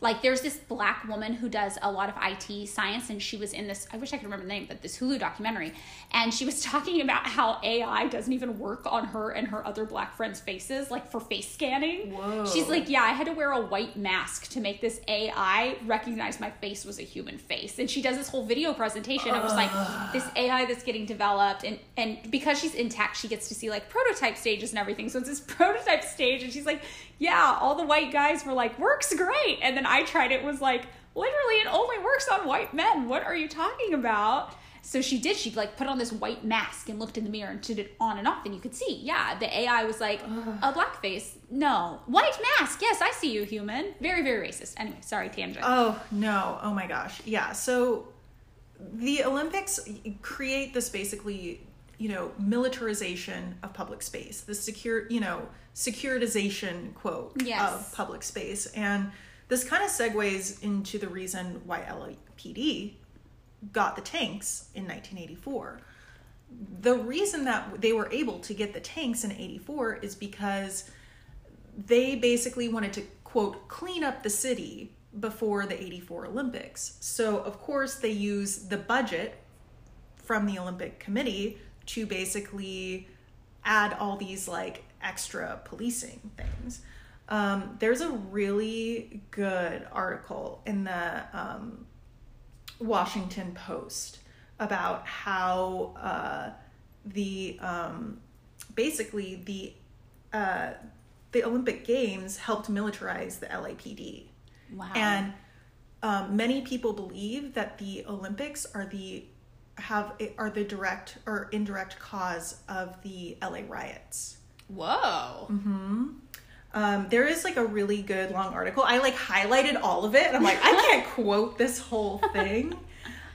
Like there's this black woman who does a lot of IT science and she was in this I wish I could remember the name, but this Hulu documentary and she was (laughs) talking about how AI doesn't even work on her and her other black friends' faces like for face scanning. Whoa. She's like, "Yeah, I had to wear a white mask to make this AI recognize my face was a human face." And she does this whole video presentation of just like this AI that's getting developed and and because she's in tech, she gets to see like prototype stages and everything. So it's this (laughs) prototype stage and she's like, "Yeah, all the white guys were like, "Works great." And then I tried it was like, "Literally it only works on white men. What are you talking about?" So she did. She like put on this white mask and looked in the mirror and did it on and off, and you could see. Yeah, the AI was like a black face. No, white mask. Yes, I see you, human. Very, very racist. Anyway, sorry, tangent. Oh no! Oh my gosh! Yeah. So the Olympics create this basically you know, militarization of public space, the secure, you know, securitization quote Yes. of public space. And this kind of segues into the reason why LAPD got the tanks in 1984. The reason that they were able to get the tanks in 84 is because they basically wanted to quote clean up the city before the 84 Olympics. So, of course, they use the budget from the Olympic Committee to basically add all these like extra policing things. Um, there's a really good article in the um, Washington Post about how uh, the um, basically the uh, the Olympic Games helped militarize the LAPD. Wow. And um, many people believe that the Olympics are the have are the direct or indirect cause of the LA riots. Whoa. Um, there is like a really good long article. I like highlighted all of it. And I'm like, I can't (laughs) quote this whole thing.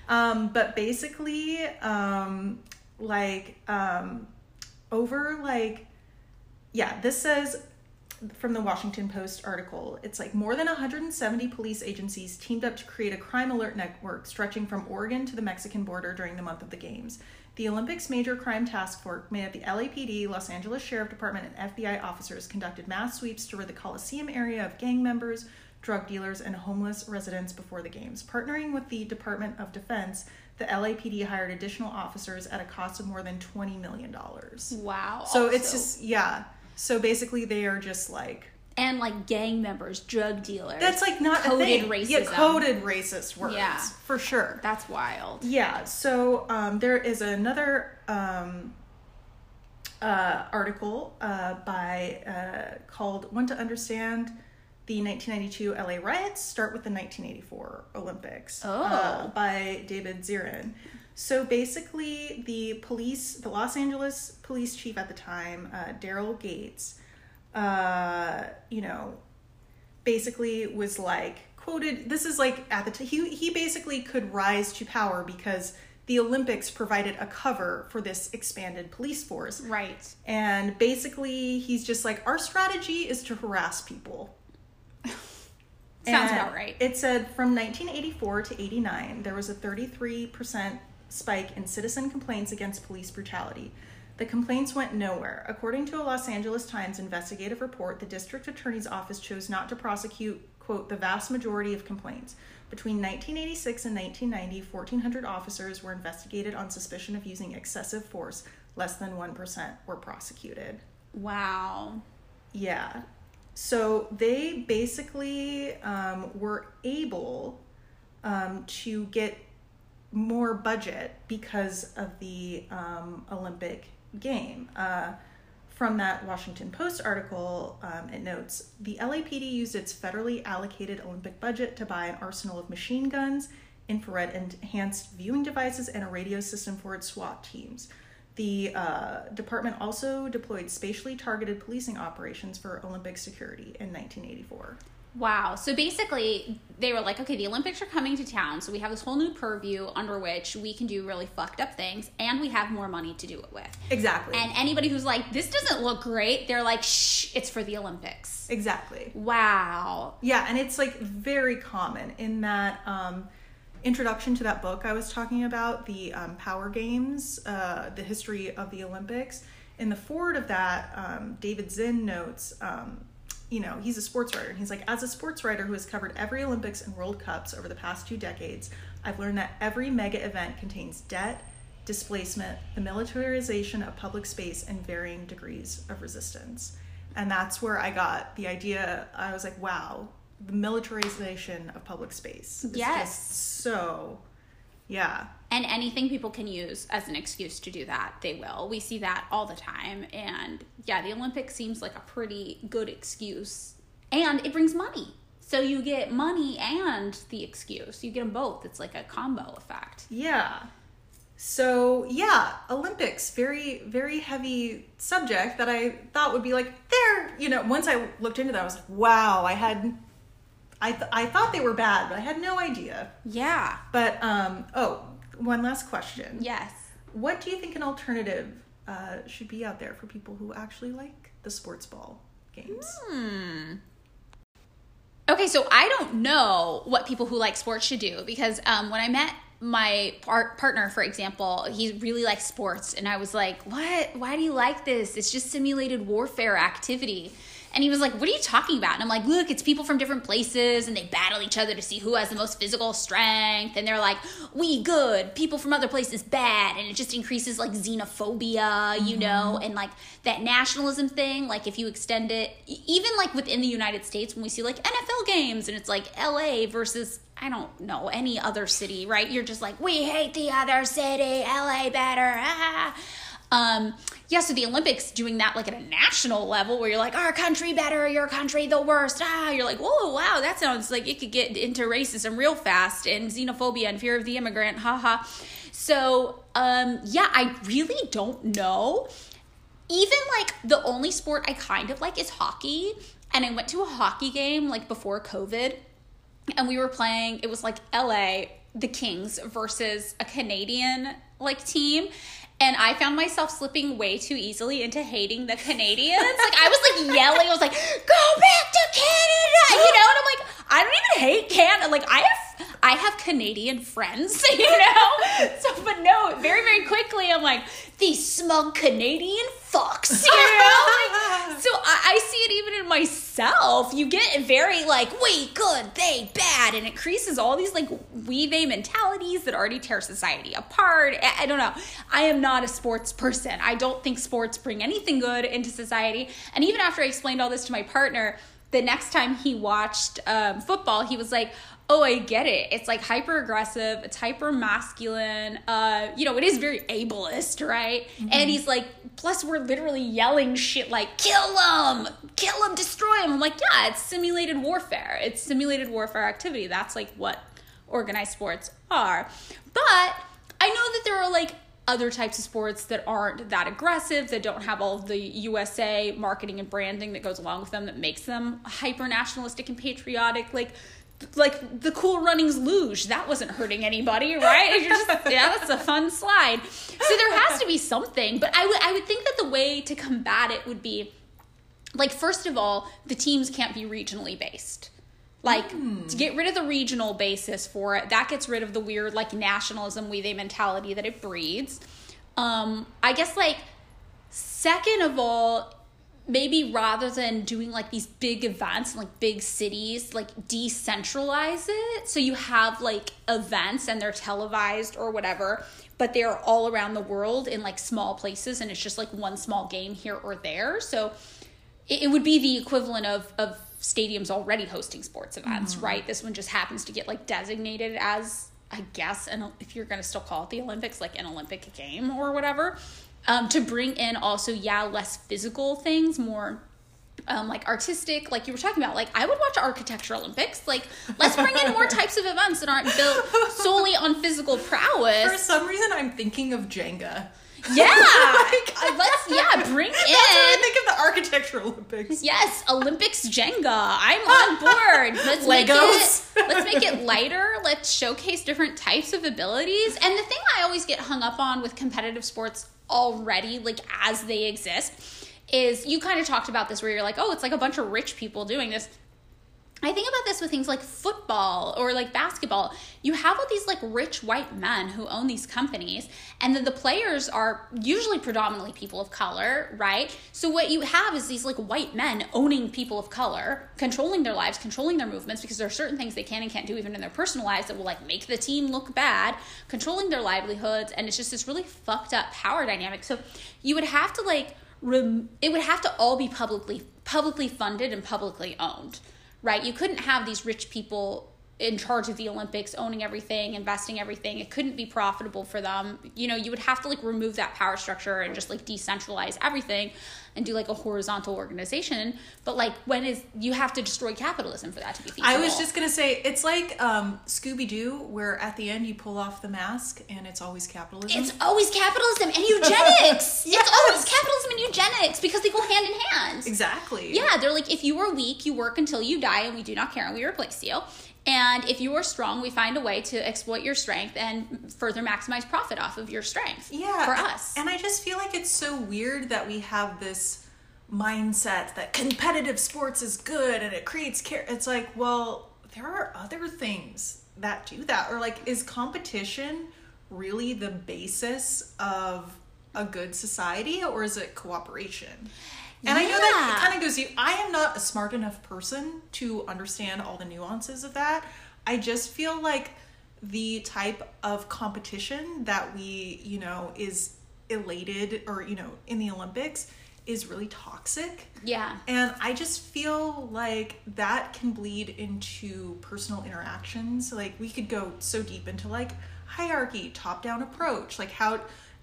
Um, but basically, um, like um, over like, yeah, this says from the Washington Post article, it's like more than 170 police agencies teamed up to create a crime alert network stretching from Oregon to the Mexican border during the month of the Games. The Olympics Major Crime Task Force, made up the LAPD, Los Angeles Sheriff Department, and FBI officers, conducted mass sweeps to rid the Coliseum area of gang members, drug dealers, and homeless residents before the Games. Partnering with the Department of Defense, the LAPD hired additional officers at a cost of more than $20 million. Wow. So it's just, yeah. So basically, they are just like, and like gang members, drug dealers. that's like not coded a thing. racism. Yeah, coded racist words. Yeah. For sure. That's wild. Yeah, so um, there is another um, uh, article uh, by uh, called "Want to Understand the 1992 LA Riots? Start with the 1984 Olympics" uh, Oh. by David Zirin. So basically, the police, the Los Angeles police chief at the time, uh, Daryl Gates, uh, you know, basically was like quoted this is like at the t- he he basically could rise to power because the Olympics provided a cover for this expanded police force. Right. And basically he's just like our strategy is to harass people. (laughs) Sounds And about right. It said from 1984 to 89, there was a 33% spike in citizen complaints against police brutality. The complaints went nowhere. According to a Los Angeles Times investigative report, the district attorney's office chose not to prosecute, quote, the vast majority of complaints. Between 1986 and 1990, 1,400 officers were investigated on suspicion of using excessive force. Less than 1% were prosecuted. Wow. Yeah. So they basically um, were able um, to get more budget because of the um, Olympic game. Uh, from that Washington Post article, um, it notes the LAPD used its federally allocated Olympic budget to buy an arsenal of machine guns, infrared enhanced viewing devices, and a radio system for its SWAT teams. The uh, department also deployed spatially targeted policing operations for Olympic security in 1984. Wow. So basically, they were like, okay, the Olympics are coming to town, so we have this whole new purview under which we can do really fucked up things, and we have more money to do it with. Exactly. And anybody who's like, this doesn't look great, they're like, shh, it's for the Olympics. exactly. Wow. Yeah, and it's like very common in that um, introduction to that book I was talking about, the um, Power Games, uh, the history of the Olympics. In the forward of that, um, David Zirin notes, um, you know, he's a sports writer. And he's like, as a sports writer who has covered every Olympics and World Cups over the past two decades, I've learned that every mega event contains debt, displacement, the militarization of public space, and varying degrees of resistance. And that's where I got the idea. I was like, wow, the militarization of public space. is Yes. just so, yeah. And anything people can use as an excuse to do that, they will. We see that all the time. And yeah, the Olympics seems like a pretty good excuse. And it brings money. So you get money and the excuse. You get them both. It's like a combo effect. Yeah. So yeah, Olympics, very very heavy subject that I thought would be like there. You know, once I looked into that, I was like, wow, I had, I th- I thought they were bad, but I had no idea. Yeah. But um, oh, one last question. Yes. what do you think an alternative uh, should be out there for people who actually like the sports ball games? Hmm. Okay, so I don't know what people who like sports should do because um, when I met my par- partner, for example, he really likes sports, and I was like, "What? Why do you like this? It's just simulated warfare activity." And he was like, What are you talking about? And I'm like, Look, it's people from different places and they battle each other to see who has the most physical strength. And they're like, We good, people from other places bad. And it just increases like xenophobia, you mm-hmm. know, and like that nationalism thing. Like if you extend it, even like within the United States, when we see like NFL games and it's like LA versus I don't know any other city, right? You're just like, we hate the other city, LA better. Ah. Um, yeah, so the Olympics doing that like at a national level where you're like, our country better, your country the worst. Ah, you're like, whoa, wow, that sounds like it could get into racism real fast and xenophobia and fear of the immigrant. Haha. So, um, yeah, I really don't know. Even like the only sport I kind of like is hockey. And I went to a hockey game like before COVID and we were playing, it was like LA, the Kings versus a Canadian like team and I found myself slipping way too easily into hating the Canadians. like I was like yelling, I was like, "Go back to Canada!" You know, and I'm like, I don't even hate Canada. Like I have, Canadian friends, (laughs) you know. so, but no, very very quickly, I'm like, these smug Canadian fucks, you know? like, so I, I, see it even in myself. You get very like, we good, they bad, and it creases all these like we they mentalities that already tear society apart. I, I don't know. I am not a sports person. I don't think sports bring anything good into society. And even after I explained all this to my partner, the next time he watched um, football, he was like, oh, I get it. It's like hyper aggressive, it's hyper masculine. Uh, you know, it is very ableist, right? Mm-hmm. And he's like, plus we're literally yelling shit like, kill him, kill him, destroy him. I'm like, yeah, it's simulated warfare. It's simulated warfare activity. That's like what organized sports are. But I know that there are like other types of sports that aren't that aggressive, that don't have all the USA marketing and branding that goes along with them that makes them hyper nationalistic and patriotic. Like like the cool runnings luge. That wasn't hurting anybody right? Just (laughs) yeah that's a fun slide. So there has to be something but i would i would think that the way to combat it would be like first of all the teams can't be regionally based. Like mm. to get rid of the regional basis for it that gets rid of the weird like nationalism we they mentality that it breeds. Um i guess like second of all maybe rather than doing like these big events in like big cities, like decentralize it. So you have like events and they're televised or whatever, but they're all around the world in like small places and it's just like one small game here or there. So it, it would be the equivalent of of stadiums already hosting sports events, mm-hmm. right? This one just happens to get like designated as I guess, and if you're going to still call it the Olympics, like an Olympic game or whatever um, to bring in also yeah less physical things more um, like artistic, like you were talking about. Like I would watch Architecture Olympics. Like let's bring in more (laughs) types of events that aren't built solely on physical prowess. For some reason, I'm thinking of Jenga. Yeah, (laughs) like, uh, let's yeah (laughs) bring in. That's what I think of the Architecture Olympics. Yes, Olympics Jenga. I'm on board. Let's Legos. make it. Let's make it lighter. Let's showcase different types of abilities. And the thing I always get hung up on with competitive sports already like as they exist is you kind of talked about this where you're like, oh, it's like a bunch of rich people doing this. I think about this with things like football or like basketball. You have all these like rich white men who own these companies, and then the players are usually predominantly people of color, right? So what you have is these like white men owning people of color, controlling their lives, controlling their movements because there are certain things they can and can't do even in their personal lives that will like make the team look bad, controlling their livelihoods, and it's just this really fucked up power dynamic. So you would have to like rem- it would have to all be publicly publicly funded and publicly owned right? You couldn't have these rich people in charge of the Olympics, owning everything, investing everything. It couldn't be profitable for them. You know, you would have to like remove that power structure and just like decentralize everything and do like a horizontal organization. But like, when is you have to destroy capitalism for that to be feasible? I was just gonna say it's like um, Scooby Doo, where at the end you pull off the mask and it's always capitalism. It's always capitalism and eugenics. yes. (laughs) It's always capitalism and eugenics because they go hand in hand. Exactly. Yeah, they're like if you are weak, you work until you die, and we do not care, and we replace you And if you are strong, we find a way to exploit your strength and further maximize profit off of your strength. Yeah. For us. And I just feel like it's so weird that we have this mindset that competitive sports is good and it creates care. It's like, well, there are other things that do that. Or like, is competition really the basis of a good society or is it cooperation? And I know that it kind of goes you I am not a smart enough person to understand all the nuances of that. I just feel like the type of competition that we, you know, is elated or, you know, in the Olympics is really toxic. Yeah. And I just feel like that can bleed into personal interactions. Like we could go so deep into like hierarchy, top down approach, like how,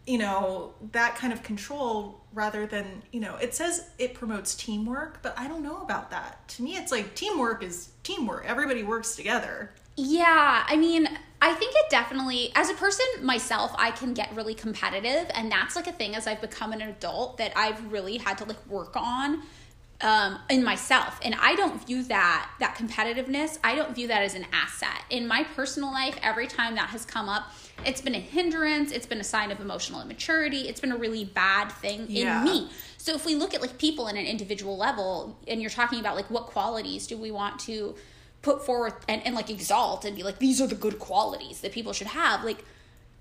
you know, that kind of control rather than, you know, it says it promotes teamwork, but I don't know about that. To me, it's like teamwork is teamwork. Everybody works together. Yeah, I mean, I think it definitely, as a person myself, I can get really competitive, and that's like a thing as I've become an adult that I've really had to like work on um, in myself. And I don't view that that competitiveness. I don't view that as an asset in my personal life. Every time that has come up, it's been a hindrance. It's been a sign of emotional immaturity. It's been a really bad thing Yeah. in me. So if we look at like people in an individual level, and you're talking about like what qualities do we want to put forward and, and like exalt and be like these are the good qualities that people should have like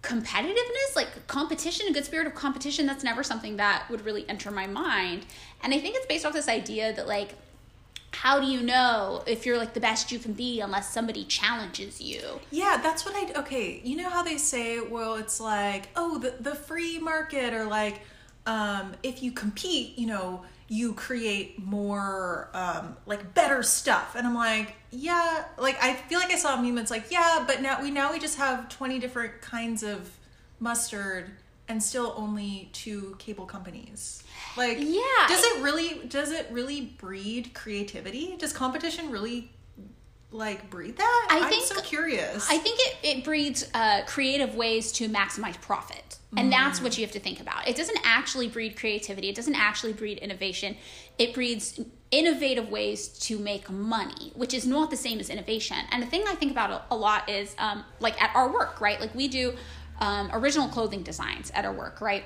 competitiveness like competition a good spirit of competition that's never something that would really enter my mind and i think it's based off this idea that like how do you know if you're like the best you can be unless somebody challenges you Yeah, that's what I okay. You know how they say, well, it's like, oh, the the free market, or like, um, if you compete, you know, you create more, um, like better stuff. And I'm like, yeah, like I feel like I saw a meme. It's like, yeah, but now we now we just have 20 different kinds of mustard and still only two cable companies. Like, Yeah, does it really does it really breed creativity? Does competition really like breed that? I I'm think- so curious. I think it, it breeds uh, creative ways to maximize profit. And that's what you have to think about. It doesn't actually breed creativity, it doesn't actually breed innovation. It breeds innovative ways to make money, which is not the same as innovation. And the thing I think about a, a lot is um, like at our work, right? Like we do um, original clothing designs at our work, right?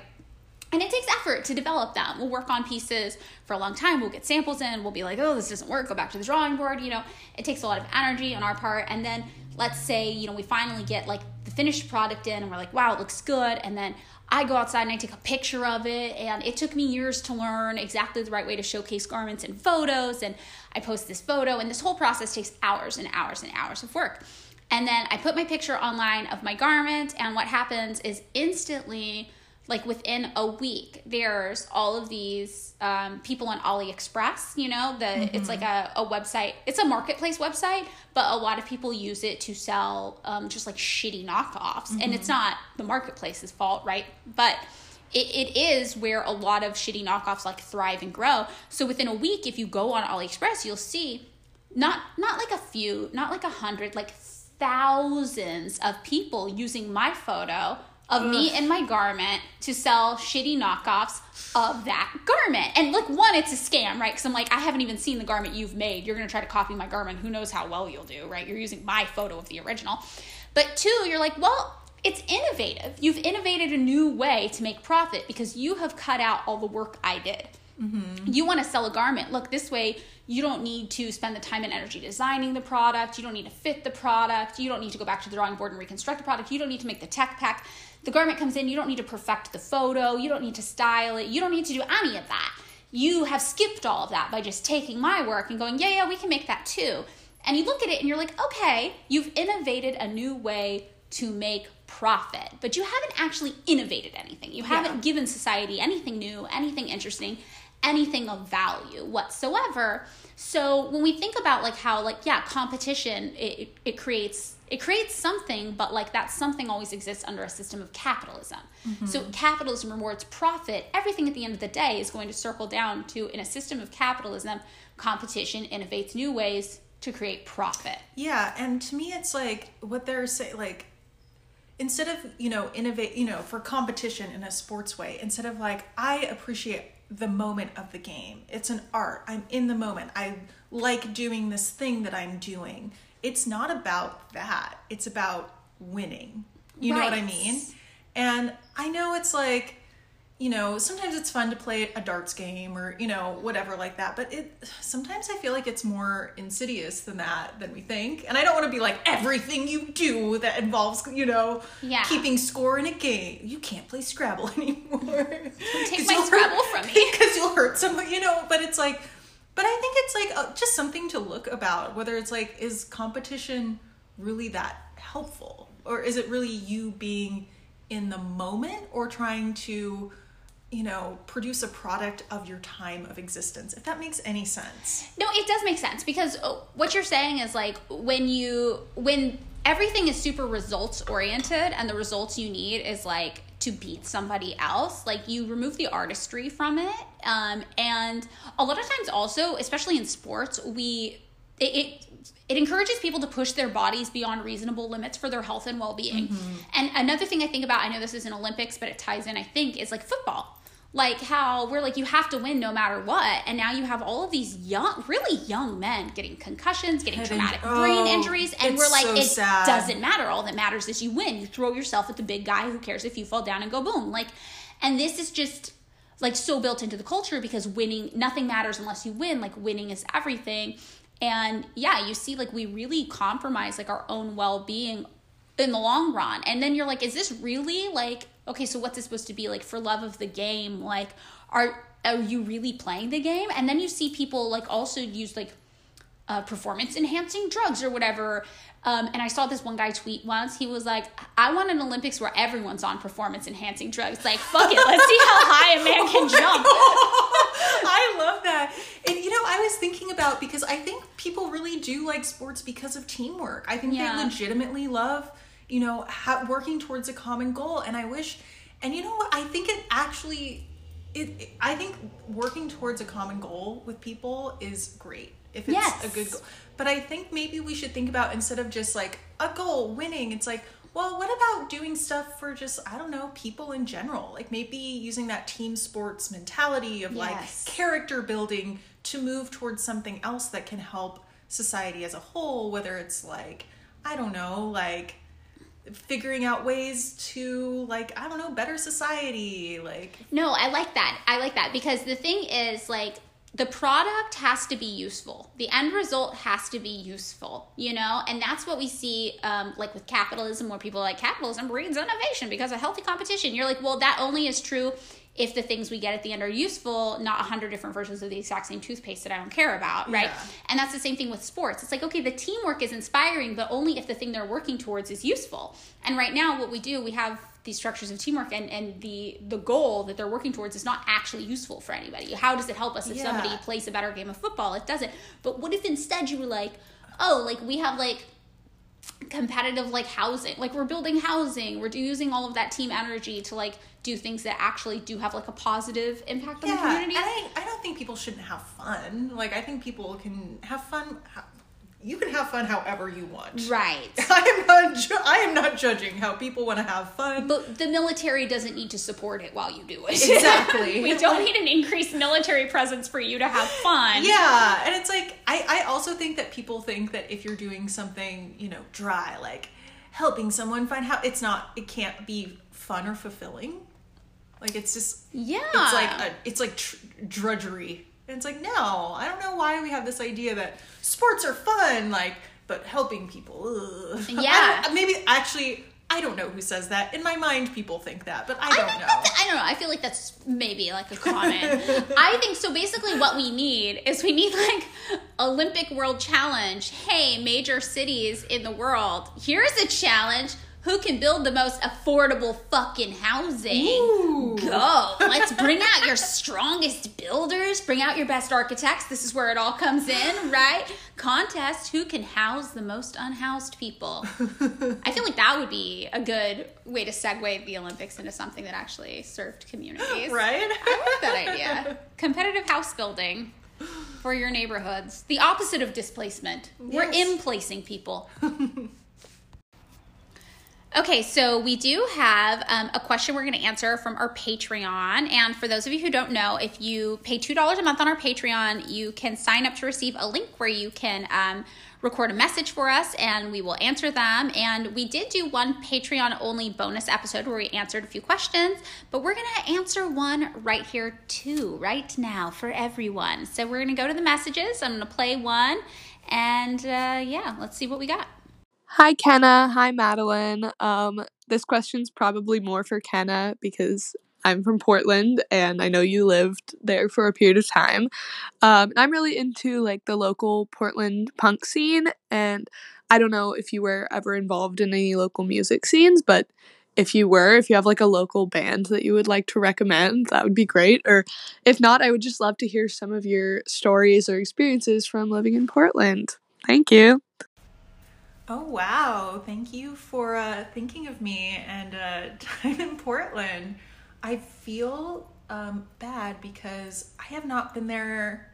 And it takes effort to develop them. We'll work on pieces for a long time. We'll get samples in. We'll be like, oh, this doesn't work. Go back to the drawing board. You know, it takes a lot of energy on our part. And then let's say, you know, we finally get like the finished product in and we're like, wow, it looks good. And then I go outside and I take a picture of it. And it took me years to learn exactly the right way to showcase garments and photos. And I post this photo. And this whole process takes hours and hours and hours of work. And then I put my picture online of my garment. And what happens is instantly, like within a week there's all of these um, people on aliexpress you know the it's like a, a website it's a marketplace website but a lot of people use it to sell um, just like shitty knockoffs. And it's not the marketplace's fault right? But it, it is where a lot of shitty knockoffs like thrive and grow. So within a week if you go on aliexpress you'll see not not like a few not like a hundred like thousands of people using my photo of me in my garment to sell shitty knockoffs of that garment. And look, one, it's a scam, right? Because I'm like, I haven't even seen the garment you've made. You're gonna try to copy my garment. Who knows how well you'll do, right? You're using my photo of the original. But two, you're like, well, it's innovative. You've innovated a new way to make profit because you have cut out all the work I did. Mm-hmm. You want to sell a garment. Look, this way you don't need to spend the time and energy designing the product. You don't need to fit the product. You don't need to go back to the drawing board and reconstruct the product. You don't need to make the tech pack. The garment comes in, you don't need to perfect the photo. You don't need to style it. You don't need to do any of that. You have skipped all of that by just taking my work and going, yeah, yeah, we can make that too. And you look at it and you're like, okay, you've innovated a new way to make profit, but you haven't actually innovated anything. You haven't given society anything new, anything interesting, anything of value whatsoever. So when we think about like how like yeah, competition it, it, it creates it creates something, but like that something always exists under a system of capitalism. Mm-hmm. So capitalism rewards profit. Everything at the end of the day is going to circle down to in a system of capitalism, competition innovates new ways to create profit. Yeah, and to me, it's like what they're saying, like instead of you know innovate, you know, for competition in a sports way, instead of like I appreciate the moment of the game. It's an art. I'm in the moment. I like doing this thing that I'm doing. It's not about that. It's about winning. You know what I mean? And I know it's like, you know, sometimes it's fun to play a darts game or, you know, whatever like that, but it sometimes I feel like it's more insidious than that than we think. And I don't want to be like everything you do that involves, you know, Yeah. keeping score in a game. You can't play Scrabble (laughs) anymore. Take my Scrabble from (laughs) me. Because you'll hurt someone, you know, but it's like but I think it's like uh, just something to look about whether it's like is competition really that helpful? Or is it really you being in the moment or trying to you know produce a product of your time of existence if that makes any sense? No, it does make sense because uh, what you're saying is like when you when everything is super results oriented and the results you need is like to beat somebody else like you remove the artistry from it. Um, and a lot of times also especially in sports we it, it it encourages people to push their bodies beyond reasonable limits for their health and well-being. And another thing i think about i know this isn't olympics but it ties in i think is like football like how we're like you have to win no matter what. And now you have all of these young really young men getting concussions getting Head traumatic inj- brain oh, injuries and we're like so it sad. doesn't matter. All that matters is you win. You throw yourself at the big guy who cares if you fall down and go boom. Like and this is just like so built into the culture because winning nothing matters unless you win. Like winning is everything. And yeah you see like we really compromise like our own well-being in the long run. And then you're like is this really like okay so what's it supposed to be like for love of the game like are are you really playing the game and then you see people like also use like uh, performance enhancing drugs or whatever um, and I saw this one guy tweet once. He was like, "I want an Olympics where everyone's on performance enhancing drugs. Like, fuck it, let's see how high a man can (laughs) jump." I love that. And you know, I was thinking about because I think people really do like sports because of teamwork. I think Yeah. they legitimately love, you know, ha- working towards a common goal. And I wish, and you know what? I think it actually, it. it- I think working towards a common goal with people is great if it's Yes. a good goal. But I think maybe we should think about instead of just like a goal, winning. It's like. Well, what about doing stuff for just, I don't know, people in general? Like maybe using that team sports mentality of like character building to move towards something else that can help society as a whole, whether it's like, I don't know, like figuring out ways to like, I don't know, better society, like No, I like that. I like that because the thing is like the product has to be useful. The end result has to be useful, you know? And that's what we see um, like with capitalism where people like capitalism breeds innovation because of healthy competition. You're like, well, that only is true if the things we get at the end are useful, not a hundred different versions of the exact same toothpaste that I don't care about, right? Yeah. And that's the same thing with sports. It's like, okay, the teamwork is inspiring, but only if the thing they're working towards is useful. And right now, what we do, we have these structures of teamwork, and, and the the goal that they're working towards is not actually useful for anybody. How does it help us if Yeah. somebody plays a better game of football? It doesn't. But what if instead you were like, oh, like we have like competitive like housing like we're building housing we're using all of that team energy to like do things that actually do have like a positive impact on the community And I, I don't think people shouldn't have fun. Like I think people can have fun. You can have fun however you want. right (laughs) I am not. Ju- I am not judging how people want to have fun. But the military doesn't need to support it while you do it. (laughs) Exactly. we don't need an increased military presence for you to have fun. Yeah, and it's like I I also think that people think that if you're doing something, you know, dry like helping someone find how it's not it can't be fun or fulfilling. Like it's just Yeah. it's like a, it's like tr- drudgery. And it's like no, I don't know why we have this idea that sports are fun like but helping people. Ugh. Yeah. don't- maybe actually I don't know who says that. In my mind people think that, but I I don't think know. I don't know. I feel like that's maybe like a common. (laughs) I think so. Basically, what we need is we need like Olympic World Challenge. Hey, major cities in the world, here's a challenge. Who can build the most affordable fucking housing? Ooh. Go. Let's bring out your strongest builders, bring out your best architects. This is where it all comes in, (laughs) right? Contest who can house the most unhoused people. I feel like that would be a good way to segue the Olympics into something that actually served communities. (laughs) Right? I like that idea. Competitive house building for your neighborhoods. The opposite of displacement. We're in placing people. (laughs) Okay, so we do have um, a question we're going to answer from our Patreon. And for those of you who don't know, if you pay $2 a month on our Patreon, you can sign up to receive a link where you can um, record a message for us and we will answer them. And we did do one Patreon only bonus episode where we answered a few questions, but we're going to answer one right here too, right now for everyone. So we're going to go to the messages. I'm going to play one. And uh, yeah, let's see what we got. Hi, Kenna. Hi, Madeline. Um, this question's probably more for Kenna because I'm from Portland and I know you lived there for a period of time. Um, and I'm really into like the local Portland punk scene. And I don't know if you were ever involved in any local music scenes, but if you were, if you have like a local band that you would like to recommend, that would be great. Or if not, I would just love to hear some of your stories or experiences from living in Portland. Thank you. Oh wow! Thank you for uh, thinking of me and uh, (laughs) time in Portland. I feel um, bad because I have not been there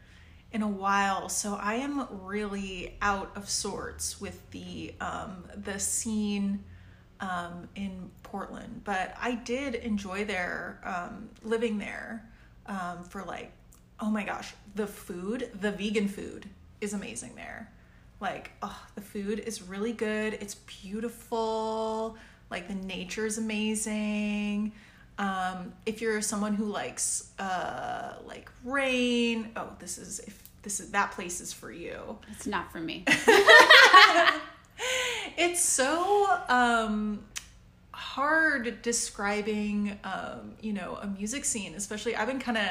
in a while, so I am really out of sorts with the um, the scene um, in Portland. But I did enjoy there, um, living there um, for like, oh my gosh, the food, the vegan food is amazing there like oh the food is really good. It's beautiful. Like the nature is amazing. Um, if you're someone who likes uh, like rain oh this is if this is that place is for you. It's not for me. (laughs) It's so um, hard describing um, you know a music scene especially i've been kind of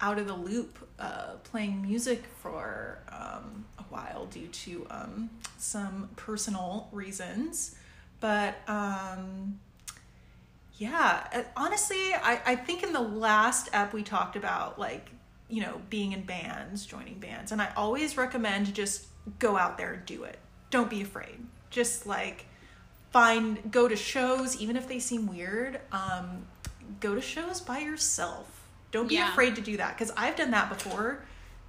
out of the loop uh, playing music for um, a while due to um, some personal reasons. But um, yeah, uh, honestly, I, I think in the last app we talked about like, you know, being in bands, joining bands. And I always recommend just go out there and do it. Don't be afraid. Just like find, go to shows, even if they seem weird. Um, go to shows by yourself don't be yeah. afraid to do that because I've done that before.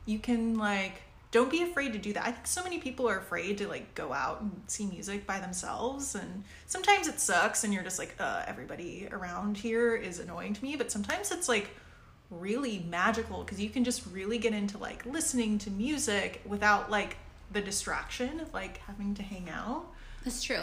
You can like don't be afraid to do that. I think so many people are afraid to like go out and see music by themselves and sometimes it sucks and you're just like uh everybody around here is annoying to me, but sometimes it's like really magical because you can just really get into like listening to music without like the distraction of like having to hang out. That's true.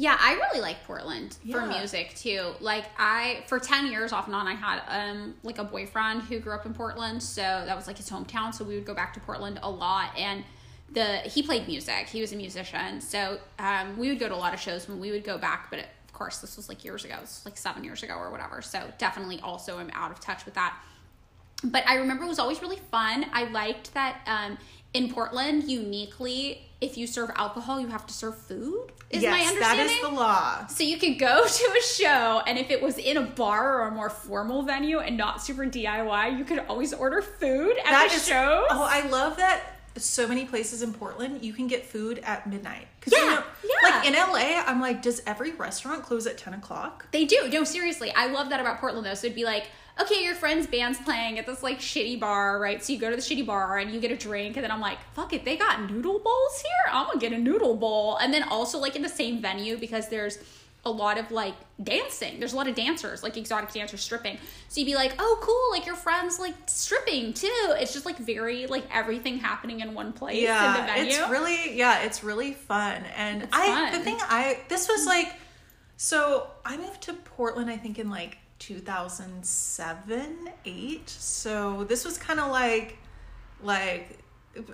Yeah, I really like Portland for music too. Like I for 10 years off and on I had um like a boyfriend who grew up in Portland, so that was like his hometown, so we would go back to Portland a lot and the he played music. He was a musician. So um we would go to a lot of shows when we would go back, but it, of course this was like years ago. This was like 7 years ago or whatever. So definitely also I'm out of touch with that. But I remember it was always really fun. I liked that um in Portland uniquely if you serve alcohol, you have to serve food. Is yes, my understanding? That is the law. So you could go (laughs) to a show, and if it was in a bar or a more formal venue and not super DIY, you could always order food at that the is, show. Oh, I love that. So many places in Portland, you can get food at midnight. Yeah, you know, yeah. Like in LA, I'm like, does every restaurant close at ten o'clock? They do. No, seriously, I love that about Portland though. So it'd be like okay, your friend's band's playing at this like shitty bar, right? So you go to the shitty bar and you get a drink, and then I'm like, fuck it, they got noodle bowls here? I'm gonna get a noodle bowl. And then also like in the same venue because there's a lot of like dancing. There's a lot of dancers, like exotic dancers stripping. So you'd be like, oh, cool, like your friend's like stripping too. It's just like very like everything happening in one place yeah, in the venue. It's really yeah, it's really fun. And it's I fun. the thing I this was like so I moved to Portland I think in like 2007 8 so this was kind of like like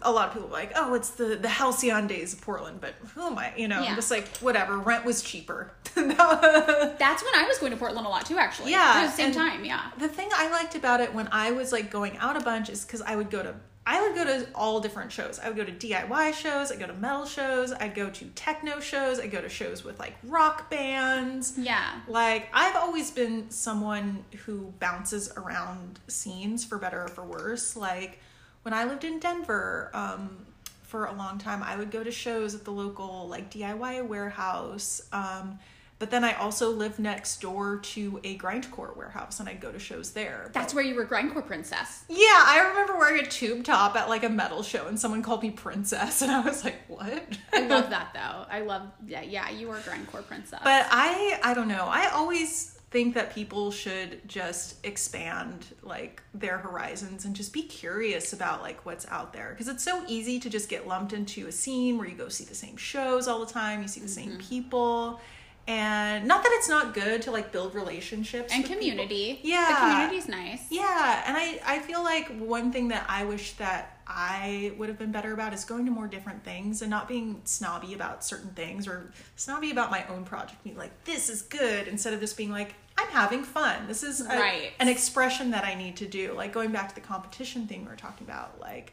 a lot of people like oh it's the the halcyon days of portland but oh my you know? Yeah. i'm just like whatever rent was cheaper. (laughs) That's when i was going to portland a lot too actually. Yeah at the same time yeah. the thing i liked about it when i was like going out a bunch is because i would go to I would go to all different shows. I would go to DIY shows, I'd go to metal shows, I'd go to techno shows, I'd go to shows with like rock bands. Yeah. Like I've always been someone who bounces around scenes for better or for worse. Like when I lived in Denver, um, for a long time, I would go to shows at the local like DIY warehouse. Um, but then I also lived next door to a grindcore warehouse and I'd go to shows there. That's where you were grindcore princess. Yeah, I remember wearing a tube top at like a metal show and someone called me princess (laughs) and I was like, "What?" I (laughs) love that though. I love yeah, yeah, you were grindcore princess. But I I don't know. I always think that people should just expand like their horizons and just be curious about like what's out there because it's so easy to just get lumped into a scene where you go see the same shows all the time, you see the same mm-hmm. people. And not that it's not good to like build relationships and with people. community. Yeah. The community's nice. Yeah, and I I feel like one thing that I wish that I would have been better about is going to more different things and not being snobby about certain things or snobby about my own project. Being like, this is good instead of just being like, I'm having fun. This is a, Right. an expression that I need to do. Like going back to the competition thing we were talking about. Like,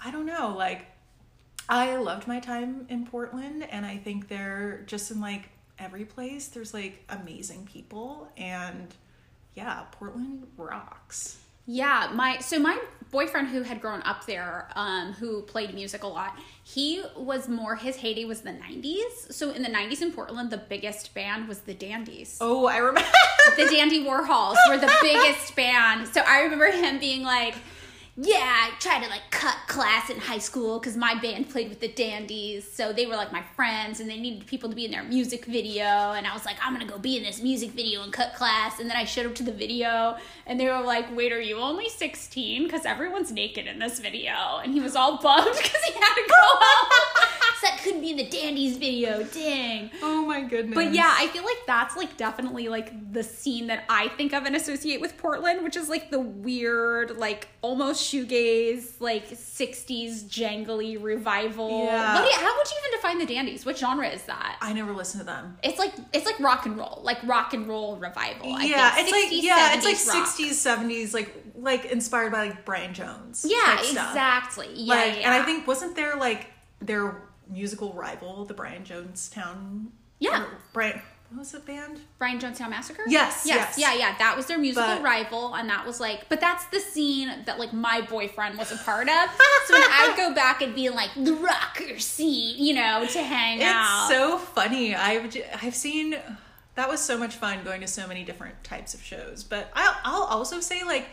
I don't know. Like, I loved my time in Portland, and I think they're just in like every place. There's like amazing people, and yeah, Portland rocks. Yeah, my so my boyfriend who had grown up there, um, who played music a lot, he was more his heyday was the '90s. So in the '90s in Portland, the biggest band was the Dandies. Oh, I remember. The Dandy Warhols were the (laughs) biggest band. So I remember him being like, "Yeah, I tried to like cut class in high school because my band played with the Dandies, so they were like my friends, and they needed people to be in their music video. And I was like, I'm gonna go be in this music video and cut class. And then I showed up to the video, and they were like, Wait, are you only 16? Because everyone's naked in this video. And he was all bummed (laughs) because he had to go home. so that couldn't be in the Dandies video. Dang. oh my goodness. But yeah, I feel like that's like definitely like the scene that I think of and associate with Portland, which is like the weird, like almost shoegaze, like '60s jangly revival. Yeah. What how would you even define the Dandies? What genre is that? I never listened to them. It's like it's like rock and roll, like rock and roll revival. I yeah, it's like 60s, yeah, it's 70s like rock. sixties, seventies, like like inspired by like Brian Jones. Yeah, exactly. Yeah, Like, yeah. and I think wasn't there like their musical rival, the Brian Jonestown? Yeah. Brian. What was the band? Brian Jonestown Massacre? Yes, yes. yes. Yeah, yeah. That was their musical But- rival, and that was like, but that's the scene that like my boyfriend was a part of. so when I'd go back and be in like the rocker scene, you know, to hang out. It's so funny. I've I've seen that was so much fun going to so many different types of shows. But I'll I'll also say like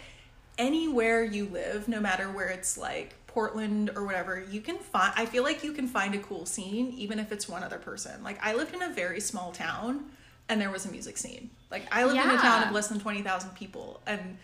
anywhere you live, no matter where it's like Portland or whatever, you can find. I feel like you can find a cool scene even if it's one other person. Like I lived in a very small town, and there was a music scene. Like I lived in a town of less than twenty thousand people, and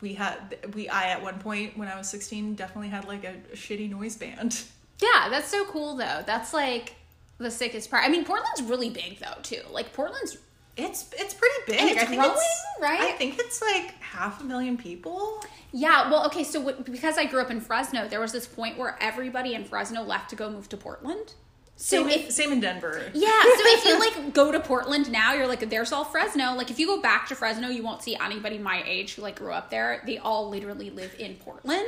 we had we I at one point when I was sixteen definitely had like a, a shitty noise band. (laughs) yeah, that's so cool though. That's like the sickest part. I mean, Portland's really big though too. Like Portland's It's it's pretty big. And it's I think growing, it's, right? I think it's like half a million people. Yeah, well, okay, so what, because I grew up in Fresno, there was this point where everybody in Fresno left to go move to Portland. So Same, if in, same in Denver. Yeah, so if you like (laughs) go to Portland now, you're like, there's all Fresno. Like if you go back to Fresno, you won't see anybody my age who like grew up there. They all literally live in Portland.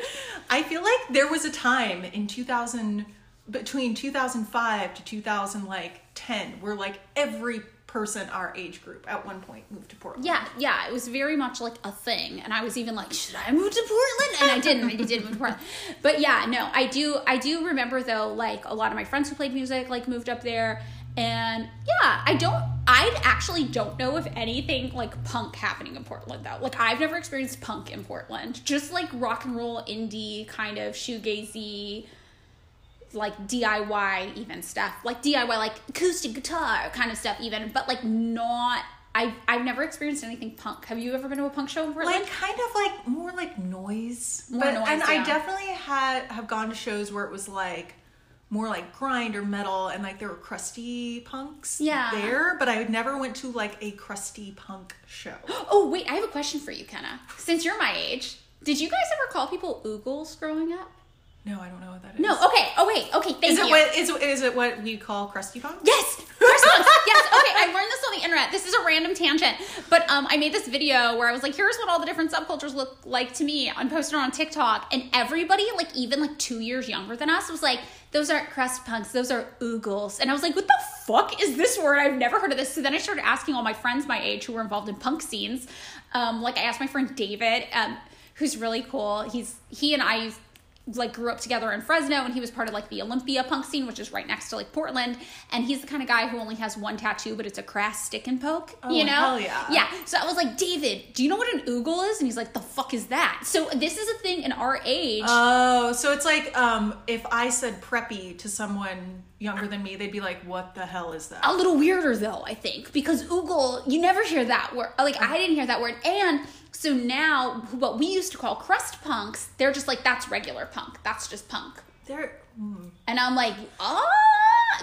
I feel like there was a time in 2000 between 2005 to 2000 like 10 where like every person our age group at one point moved to Portland. Yeah, yeah, it was very much like a thing, and I was even like, should I move to Portland? And I didn't. I did move to Portland. (laughs) But yeah, no, I do. I do remember though, like a lot of my friends who played music like moved up there. And yeah, I don't. I actually don't know if anything like punk happening in Portland though. Like I've never experienced punk in Portland. Just like rock and roll, indie kind of shoegazy, like DIY even stuff, like DIY like acoustic guitar kind of stuff even, but like not. I've I've never experienced anything punk. Have you ever been to a punk show in Portland? Like kind of like more like noise. More but, noise, and yeah. I definitely had have gone to shows where it was like more like grind or metal and like there were crusty punks Yeah. there, but I never went to like a crusty punk show. (gasps) oh wait, I have a question for you, Kenna. Since you're my age, did you guys ever call people oogles growing up? No, I don't know what that is. No. Okay. Oh wait. Okay. Thank Is it you. what is, is it what we call crusty punk? Yes, croissants. (laughs) yes. Okay, I learned this on the internet. This is a random tangent, but um, I made this video where I was like, "Here's what all the different subcultures look like to me." and posted it on TikTok, and everybody, like even like two years younger than us, was like, "Those aren't crust punks. Those are oogles." And I was like, "What the fuck is this word? I've never heard of this." So then I started asking all my friends my age who were involved in punk scenes. Um, like I asked my friend David, um, who's really cool. He's he and I like grew up together in Fresno and he was part of like the Olympia punk scene, which is right next to like Portland. And he's the kind of guy who only has one tattoo, but it's a crass stick and poke. Oh, you know? hell yeah. Yeah. So I was like, David, do you know what an oogle is? And he's like, the fuck is that? So this is a thing in our age. Oh, so it's like um, if I said preppy to someone younger than me, they'd be like, "What the hell is that?" a little weirder though, I think, because oogle, you never hear that word. Like I didn't hear that word. And so now what we used to call crust punks, they're just like that's regular punk. That's just punk. They're And I'm like, ah,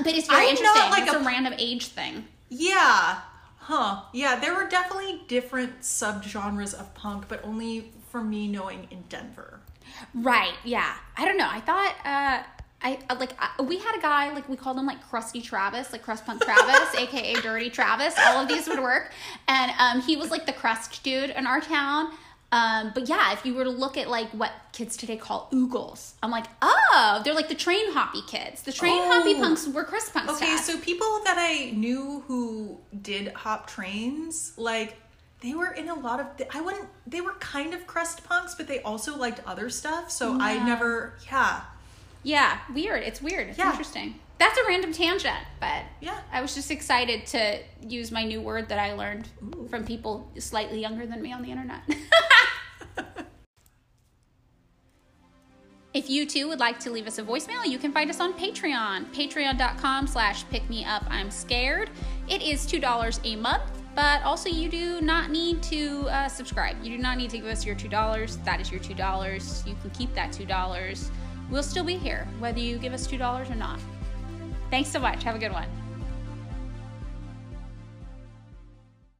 but it's very I'm interesting. not like it's a, a- random age thing. yeah, huh? Yeah, there were definitely different subgenres of punk, but only for me knowing in Denver. Right. Yeah. I don't know. I thought uh I like uh, we had a guy like we called him like Crusty Travis, like Crust Punk Travis, (laughs) aka Dirty Travis. All of these would work, and um, he was like the crust dude in our town. Um, but yeah, if you were to look at like what kids today call oogles, I'm like, oh, they're like the train hoppy kids. The train hoppy Oh. punks were crust punks. Okay, so people that I knew who did hop trains, like they were in a lot of I wouldn't they were kind of crust punks, but they also liked other stuff. So I never yeah. Yeah, weird. It's weird. It's Yeah. interesting. That's a random tangent, but Yeah. I was just excited to use my new word that I learned Ooh. from people slightly younger than me on the internet. (laughs) if you too would like to leave us a voicemail, you can find us on Patreon. Patreon.com slash pick me up I'm scared. It is $2 a month, but also you do not need to uh, subscribe. You do not need to give us your $2. That is your $2. You can keep that $2. We'll still be here, whether you give us $2 or not. Thanks so much. Have a good one.